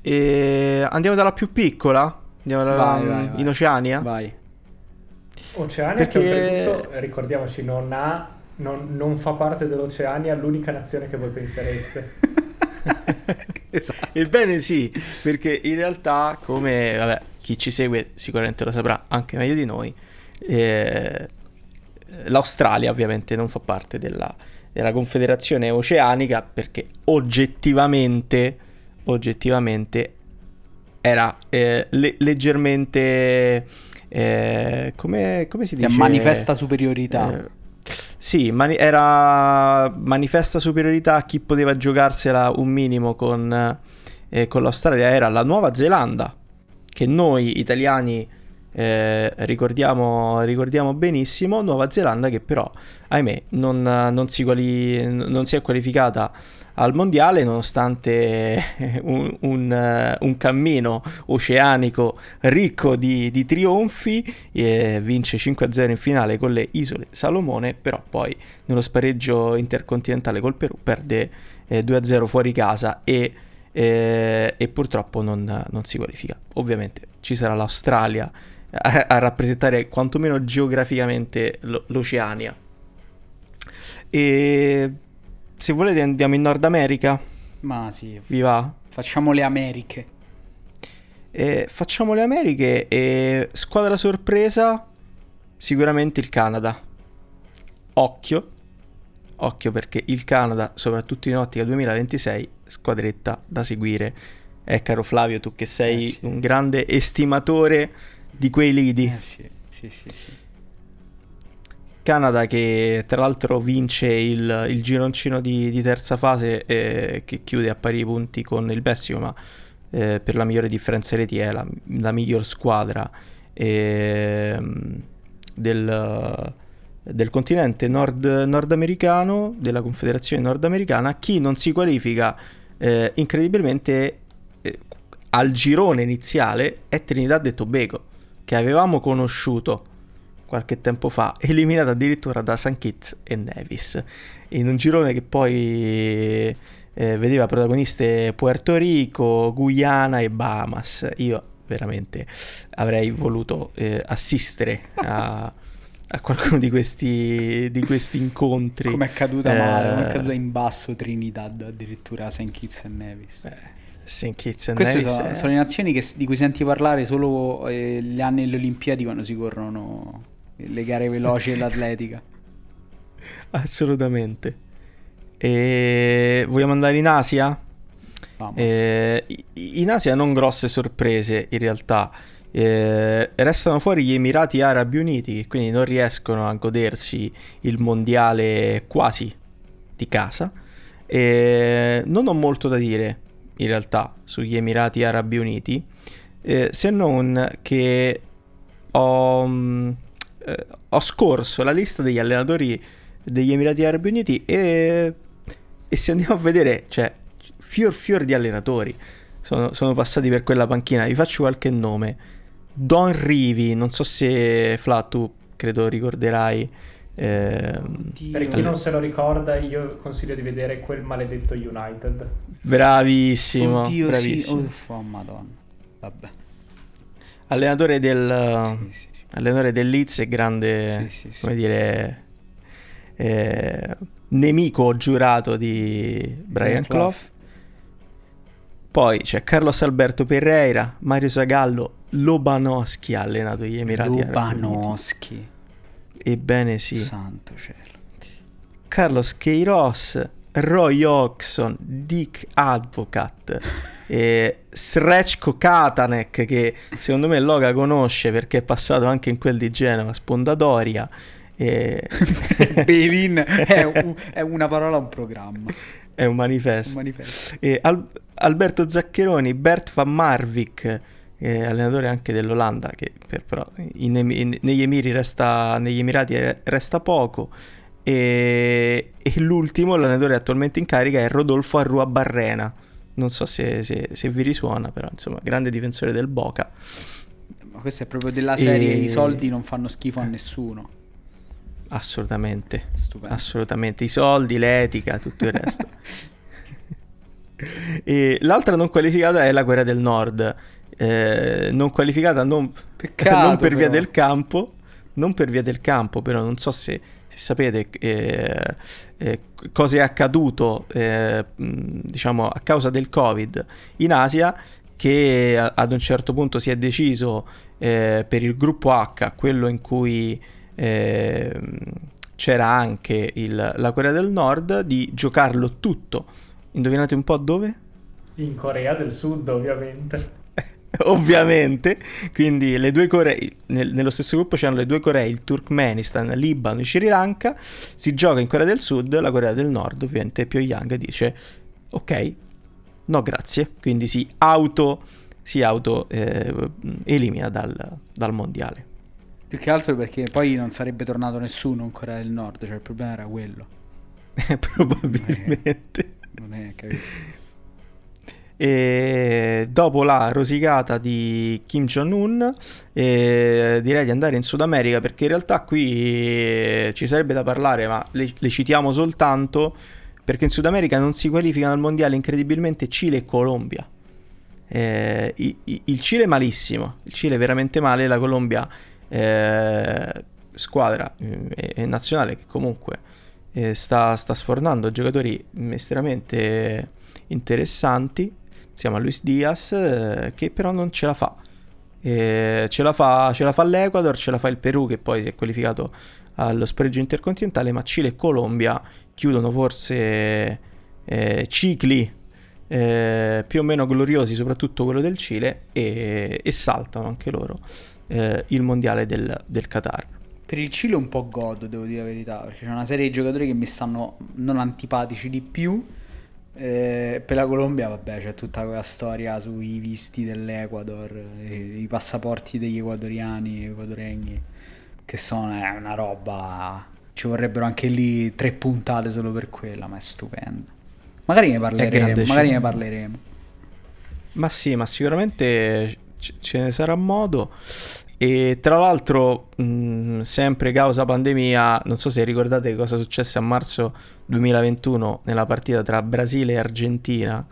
[SPEAKER 1] E andiamo dalla più piccola? Andiamo dalla-
[SPEAKER 2] Vai, vai, vai.
[SPEAKER 1] in Oceania?
[SPEAKER 2] Vai.
[SPEAKER 3] Oceania che
[SPEAKER 1] Perché-
[SPEAKER 3] oltretutto, eh, ricordiamoci, non, ha, non, non fa parte dell'Oceania, l'unica nazione che voi pensereste.
[SPEAKER 2] esatto.
[SPEAKER 1] Ebbene sì, perché in realtà, come vabbè, chi ci segue sicuramente lo saprà anche meglio di noi, eh, l'Australia ovviamente non fa parte della, della Confederazione Oceanica perché oggettivamente, oggettivamente era eh, le- leggermente... eh, come, come si dice?
[SPEAKER 2] manifesta superiorità.
[SPEAKER 1] Eh, sì, mani- era manifesta superiorità a chi poteva giocarsela un minimo con, eh, con l'Australia era la Nuova Zelanda, che noi italiani eh, ricordiamo, ricordiamo benissimo. Nuova Zelanda che però, ahimè, non, non si, quali- non si è qualificata al mondiale nonostante un, un, un cammino oceanico ricco di, di trionfi, eh, vince 5-0 in finale con le isole Salomone, però poi nello spareggio intercontinentale col Perù perde eh, 2-0 fuori casa e, eh, e purtroppo non, non si qualifica. Ovviamente ci sarà l'Australia a, a rappresentare quantomeno geograficamente lo- l'Oceania. E se volete andiamo in Nord America,
[SPEAKER 2] Ma sì,
[SPEAKER 1] vi va?
[SPEAKER 2] facciamo le Americhe.
[SPEAKER 1] E facciamo le Americhe e squadra sorpresa sicuramente il Canada. Occhio, occhio perché il Canada, soprattutto in ottica 2026, squadretta da seguire. Eh, caro Flavio, tu che sei
[SPEAKER 2] Eh sì.
[SPEAKER 1] un grande estimatore di quei lidi.
[SPEAKER 2] Eh sì, sì, sì, sì.
[SPEAKER 1] Canada che tra l'altro vince il, il gironcino di, di terza fase eh, che chiude a pari punti con il Messico, ma eh, per la migliore differenza reti è la, la miglior squadra ehm, del, del continente nord, nordamericano, della Confederazione nordamericana. Chi non si qualifica eh, incredibilmente eh, al girone iniziale è Trinidad e Tobago, che avevamo conosciuto qualche tempo fa, eliminata addirittura da St. Kitts e Nevis, in un girone che poi eh, vedeva protagoniste Puerto Rico, Guyana e Bahamas. Io veramente avrei voluto eh, assistere a, a qualcuno di questi, di questi incontri.
[SPEAKER 2] Come è caduta male, come è
[SPEAKER 1] Eh,
[SPEAKER 2] caduta in basso Trinidad, addirittura St. Kitts e Nevis.
[SPEAKER 1] eh, St. Kitts e
[SPEAKER 2] Queste sono,
[SPEAKER 1] eh,
[SPEAKER 2] sono le nazioni che- di cui senti parlare solo eh, gli anni delle Olimpiadi quando si corrono le gare veloci dell'atletica.
[SPEAKER 1] Assolutamente. E vogliamo andare in Asia? Eh, in Asia non grosse sorprese in realtà. Eh, restano fuori gli Emirati Arabi Uniti che quindi non riescono a godersi il mondiale quasi di casa. Eh, non ho molto da dire in realtà sugli Emirati Arabi Uniti eh, se non che ho, mm, eh, ho scorso la lista degli allenatori degli Emirati Arabi Uniti e, e se andiamo a vedere, cioè, fior fior di allenatori sono, sono passati per quella panchina. Vi faccio qualche nome. Don Rivi, non so se Fla, tu credo ricorderai.
[SPEAKER 2] Oddio.
[SPEAKER 3] Per chi non se lo ricorda, io consiglio di vedere quel maledetto United.
[SPEAKER 1] bravissimo,
[SPEAKER 2] Oddio,
[SPEAKER 1] bravissimo.
[SPEAKER 2] sì. Oh, madonna. Vabbè.
[SPEAKER 1] Allenatore del,
[SPEAKER 2] Sì, sì, sì.
[SPEAKER 1] allenatore del Leeds e grande,
[SPEAKER 2] Sì, sì, sì.
[SPEAKER 1] come dire, eh, nemico giurato di Brian
[SPEAKER 2] Brian Clough.
[SPEAKER 1] Clough. Poi c'è Carlos Alberto Pereira, Mario Zagallo, Lobanowski ha allenato gli Emirati Arabi Uniti. Ebbene sì.
[SPEAKER 2] Santo cielo.
[SPEAKER 1] Carlos Queiroz, Roy Oxon, Dick Advocat, e Srečko Katanek che secondo me Loga conosce perché è passato anche in quel di Genova, Spondadoria. E...
[SPEAKER 2] Belin è, un- è una parola, un programma.
[SPEAKER 1] è un
[SPEAKER 2] Un
[SPEAKER 1] manifesto.
[SPEAKER 2] manifesto.
[SPEAKER 1] E Al- Alberto Zaccheroni, Bert van Marwijk, eh, allenatore anche dell'Olanda, che per- però in in- negli, Emiri resta, negli Emirati re- resta poco. E, e l'ultimo, l'allenatore attualmente in carica, è Rodolfo Arrua Barrena non so se, se, se vi risuona, però insomma, grande difensore del Boca.
[SPEAKER 2] Ma questo è proprio della serie,
[SPEAKER 1] E-
[SPEAKER 2] i soldi non fanno schifo a nessuno.
[SPEAKER 1] Assolutamente,
[SPEAKER 2] Stupendo.
[SPEAKER 1] assolutamente. I soldi, l'etica, tutto il resto. e l'altra non qualificata è la Corea del Nord. Eh, non qualificata non,
[SPEAKER 2] Peccato,
[SPEAKER 1] non per via
[SPEAKER 2] però.
[SPEAKER 1] del campo, non per via del campo, però non so se, se sapete eh, eh, cosa è accaduto eh, diciamo a causa del Covid in Asia che a- ad un certo punto si è deciso eh, per il gruppo H, quello in cui ehm, c'era anche il- la Corea del Nord, di giocarlo tutto. Indovinate un po' dove?
[SPEAKER 3] In Corea del Sud, ovviamente.
[SPEAKER 1] Ovviamente, quindi le due Coree, nel- nello stesso gruppo c'erano le due Coree, il Turkmenistan, Libano e Sri Lanka, si gioca in Corea del Sud, la Corea del Nord, ovviamente Pyongyang dice ok, no grazie, quindi si auto, si auto eh, elimina dal, dal mondiale.
[SPEAKER 2] Più che altro perché poi non sarebbe tornato nessuno in Corea del Nord, cioè il problema era quello.
[SPEAKER 1] Probabilmente.
[SPEAKER 2] Non è, capito?
[SPEAKER 1] E dopo la rosicata di Kim Jong-un, eh, direi di andare in Sud America perché in realtà qui eh, ci sarebbe da parlare, ma le, le citiamo soltanto perché in Sud America non si qualificano al mondiale incredibilmente Cile e Colombia. Eh, i- il Cile è malissimo, il Cile è veramente male, la Colombia eh, squadra eh, è nazionale che comunque eh, sta, sta sfornando giocatori estremamente interessanti. Siamo a Luis Diaz eh, che però non ce la fa. Eh, ce, la fa ce la fa l'Ecuador, ce la fa il Perù che poi si è qualificato allo spareggio intercontinentale, ma Cile e Colombia chiudono forse eh, cicli eh, più o meno gloriosi, soprattutto quello del Cile, e, e saltano anche loro eh, il mondiale del, del Qatar.
[SPEAKER 2] Per il Cile un po' godo, devo dire la verità, perché c'è una serie di giocatori che mi stanno non antipatici di più. Eh, per la Colombia, vabbè, c'è tutta quella storia sui visti dell'Ecuador, eh, i passaporti degli ecuadoriani, equadoregni, che sono è una roba. Ci vorrebbero anche lì tre puntate solo per quella, ma è stupenda. Magari ne parleremo, magari ne parleremo.
[SPEAKER 1] Ma sì, ma sicuramente ce ne sarà modo. E tra l'altro, mh, sempre causa pandemia, non so se ricordate cosa successe a marzo 2021 nella partita tra Brasile e Argentina,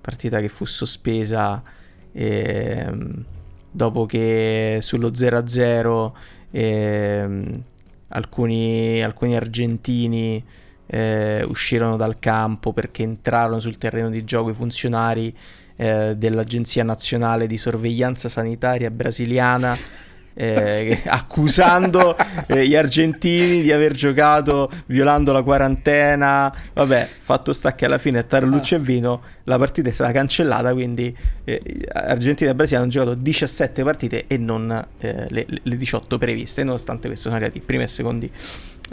[SPEAKER 1] partita che fu sospesa ehm, dopo che sullo 0-0 ehm, alcuni, alcuni argentini eh, uscirono dal campo perché entrarono sul terreno di gioco i funzionari eh, dell'Agenzia Nazionale di Sorveglianza Sanitaria Brasiliana. Eh, accusando eh, gli argentini di aver giocato violando la quarantena. Vabbè, fatto sta che alla fine a Tarluccio e Vino la partita è stata cancellata. Quindi eh, Argentina e Brasile hanno giocato 17 partite e non eh, le, le 18 previste. Nonostante questo, sono arrivati primi e secondi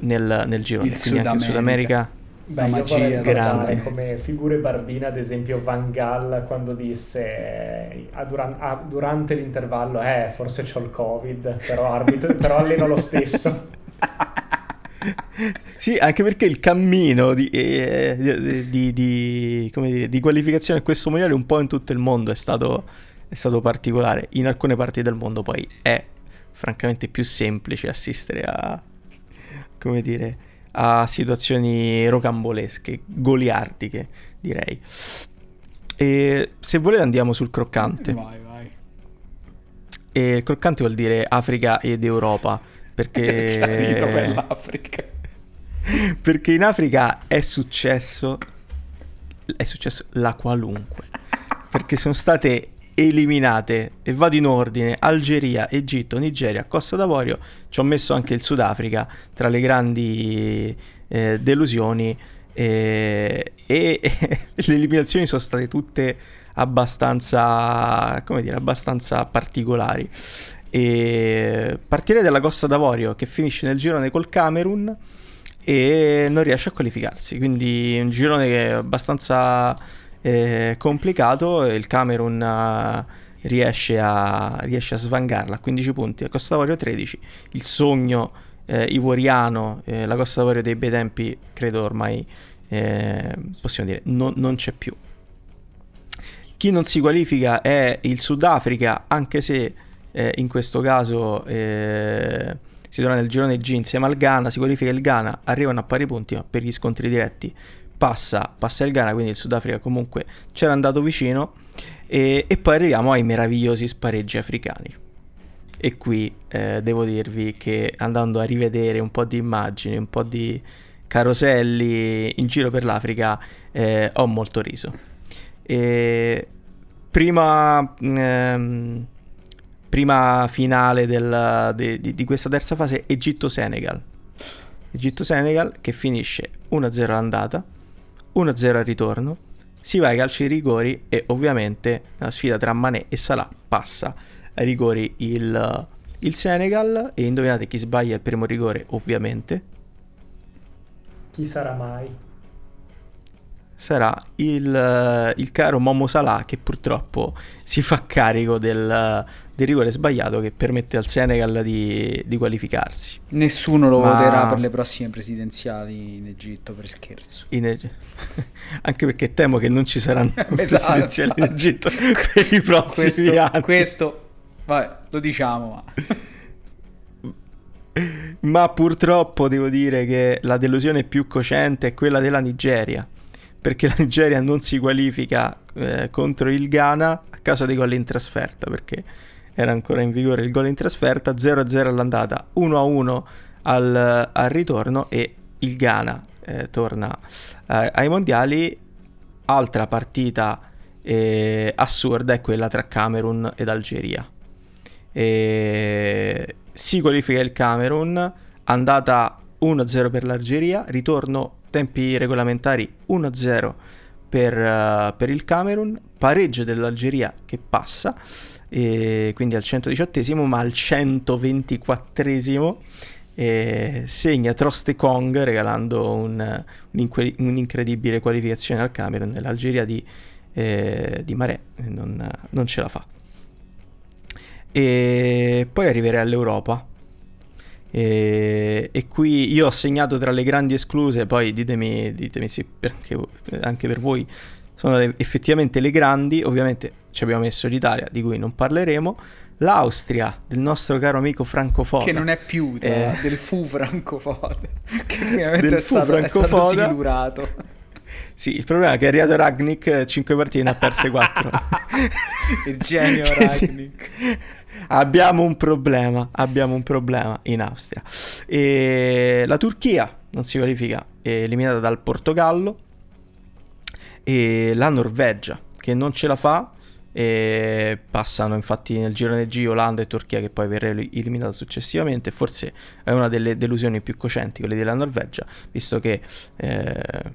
[SPEAKER 1] nel, nel girone.
[SPEAKER 2] Il
[SPEAKER 1] Quindi
[SPEAKER 2] Sud
[SPEAKER 1] anche in Sud
[SPEAKER 2] America.
[SPEAKER 3] Beh,
[SPEAKER 2] La
[SPEAKER 3] io
[SPEAKER 2] magia
[SPEAKER 3] vorrei
[SPEAKER 2] grande.
[SPEAKER 3] come figure barbine, ad esempio Van Gaal quando disse eh, a duran- a- durante l'intervallo, eh, forse c'ho il covid, però, arbitro, però alleno lo stesso.
[SPEAKER 1] Sì, anche perché il cammino di, eh, di- di- di- come dire, di qualificazione a questo mondiale un po' in tutto il mondo è stato, è stato particolare. In alcune parti del mondo poi è francamente più semplice assistere a, come dire, a situazioni rocambolesche, goliardiche, direi. E se volete andiamo sul croccante.
[SPEAKER 2] Vai, vai.
[SPEAKER 1] E il croccante vuol dire Africa ed Europa, perché...
[SPEAKER 2] Capito quell'Africa.
[SPEAKER 1] Perché in Africa è successo. È successo la qualunque. Perché sono state eliminate, e vado in ordine, Algeria, Egitto, Nigeria, Costa d'Avorio. Ci ho messo anche il Sudafrica tra le grandi eh, delusioni. eh, e le eliminazioni sono state tutte abbastanza, come dire, abbastanza particolari. E partirei dalla Costa d'Avorio che finisce nel girone col Camerun e non riesce a qualificarsi. Quindi un girone che è abbastanza eh, complicato. Il Camerun eh, riesce, a, riesce a svangarla a 15 punti, la Costa d'Avorio 13. Il sogno eh, ivoriano, eh, la Costa d'Avorio dei bei tempi, credo ormai eh, possiamo dire, non, non c'è più. Chi non si qualifica è il Sudafrica, anche se eh, in questo caso eh, si trova nel girone G insieme al Ghana, si qualifica il Ghana, arrivano a pari punti, ma per gli scontri diretti passa, passa il Ghana, quindi il Sudafrica comunque c'era andato vicino. E, e poi arriviamo ai meravigliosi spareggi africani. E qui eh, devo dirvi che andando a rivedere un po' di immagini, un po' di caroselli in giro per l'Africa, eh, ho molto riso. E prima, ehm, prima finale del, de, di, di questa terza fase, Egitto-Senegal. Egitto-Senegal che finisce 1-0 all'andata, 1-0 al ritorno, si va ai calci di rigori e ovviamente la sfida tra Mané e Salah passa ai rigori il, il Senegal e indovinate chi sbaglia il primo rigore ovviamente
[SPEAKER 3] chi sarà mai?
[SPEAKER 1] sarà il, il, caro Momo Salah che purtroppo si fa carico del, del rigore sbagliato che permette al Senegal di, di qualificarsi.
[SPEAKER 2] Nessuno lo Ma... voterà per le prossime presidenziali in Egitto per scherzo.
[SPEAKER 1] Eg... Anche perché temo che non ci saranno esatto, presidenziali in Egitto per i prossimi
[SPEAKER 2] questo,
[SPEAKER 1] anni.
[SPEAKER 2] Questo, vabbè, lo diciamo. Ma...
[SPEAKER 1] Ma purtroppo devo dire che la delusione più cocente è quella della Nigeria, perché la Nigeria non si qualifica eh, contro il Ghana a causa dei gol in trasferta, perché era ancora in vigore il gol in trasferta, 0-0 all'andata, 1-1 al, al ritorno e il Ghana eh, torna eh, ai mondiali. Altra partita eh, assurda è quella tra Camerun ed Algeria. E si qualifica il Camerun, andata 1-0 per l'Algeria, ritorno tempi regolamentari 1-0 per, uh, per il Camerun, pareggio dell'Algeria che passa, e quindi al 118 ma al 124 eh, segna Troste Kong regalando un, un'inque- un'incredibile qualificazione al Camerun l'Algeria di, eh, di Marè non, non ce la fa e poi arriverei all'Europa. E, e, qui io ho segnato tra le grandi escluse, poi ditemi, ditemi se perché anche per voi sono le, effettivamente le grandi, ovviamente ci abbiamo messo l'Italia, di cui non parleremo, l'Austria, del nostro caro amico Franco Foda.
[SPEAKER 2] Che non è più eh, del fu Franco Foda, che finalmente è stato, è stato silurato.
[SPEAKER 1] Sì, il problema è che è arrivato Ragnik 5 partite ne ha perse 4.
[SPEAKER 2] il genio Ragnik.
[SPEAKER 1] abbiamo un problema, abbiamo un problema in Austria. E la Turchia non si qualifica, è eliminata dal Portogallo. E la Norvegia che non ce la fa. E passano infatti nel girone G Olanda e Turchia che poi verrà eliminata successivamente. Forse è una delle delusioni più cocenti quelle della Norvegia, visto che eh,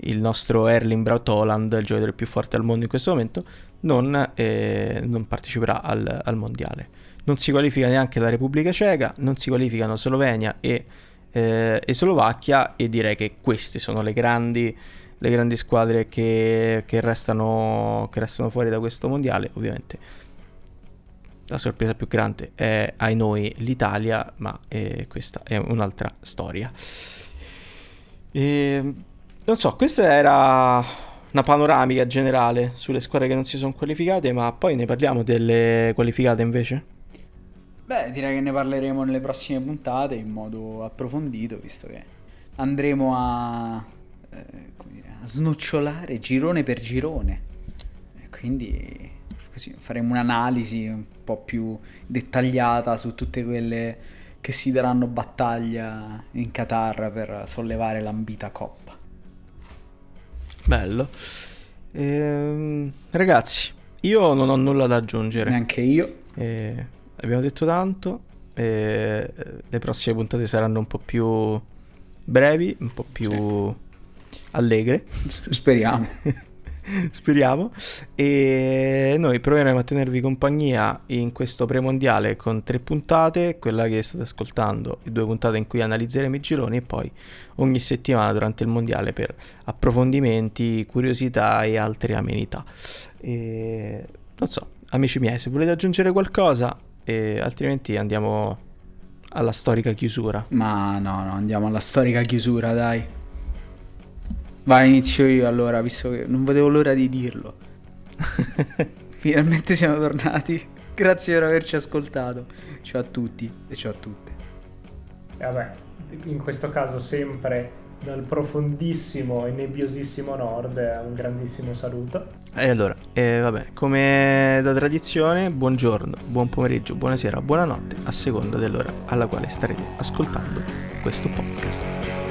[SPEAKER 1] il nostro Erling Braut Holland, il giocatore più forte al mondo in questo momento, non, eh, non parteciperà al, al, mondiale. Non si qualifica neanche la Repubblica Ceca, non si qualificano Slovenia e, eh, e Slovacchia e direi che queste sono le grandi, le grandi squadre che, che, restano, che restano fuori da questo mondiale. Ovviamente la sorpresa più grande è ai noi l'Italia, ma eh, questa è un'altra storia. E, non so, questa era una panoramica generale sulle squadre che non si sono qualificate, ma poi ne parliamo delle qualificate invece?
[SPEAKER 2] Beh, direi che ne parleremo nelle prossime puntate in modo approfondito, visto che andremo a, eh, snocciolare girone per girone. Quindi così faremo un'analisi un po' più dettagliata su tutte quelle che si daranno battaglia in Qatar per sollevare l'ambita coppa.
[SPEAKER 1] Bello. Ehm, ragazzi, io non ho nulla da aggiungere.
[SPEAKER 2] Neanche io.
[SPEAKER 1] Eh, abbiamo detto tanto. Eh, le prossime puntate saranno un po' più brevi, un po' più sì. Allegre.
[SPEAKER 2] Speriamo.
[SPEAKER 1] speriamo. E noi proveremo a tenervi compagnia in questo premondiale con tre puntate, quella che state ascoltando, e due puntate in cui analizzeremo i gironi e poi ogni settimana durante il mondiale per approfondimenti, curiosità e altre amenità. E non so, amici miei, se volete aggiungere qualcosa, e altrimenti andiamo alla storica chiusura.
[SPEAKER 2] Ma no, no, andiamo alla storica chiusura, dai. Vai, inizio io allora, visto che non vedevo l'ora di dirlo. Finalmente siamo tornati. Grazie per averci ascoltato. Ciao a tutti e ciao a tutte.
[SPEAKER 3] E vabbè, in questo caso sempre dal profondissimo e nebbiosissimo nord un grandissimo saluto.
[SPEAKER 1] E allora, eh, vabbè, come da tradizione, buongiorno, buon pomeriggio, buonasera, buonanotte, a seconda dell'ora alla quale starete ascoltando questo podcast.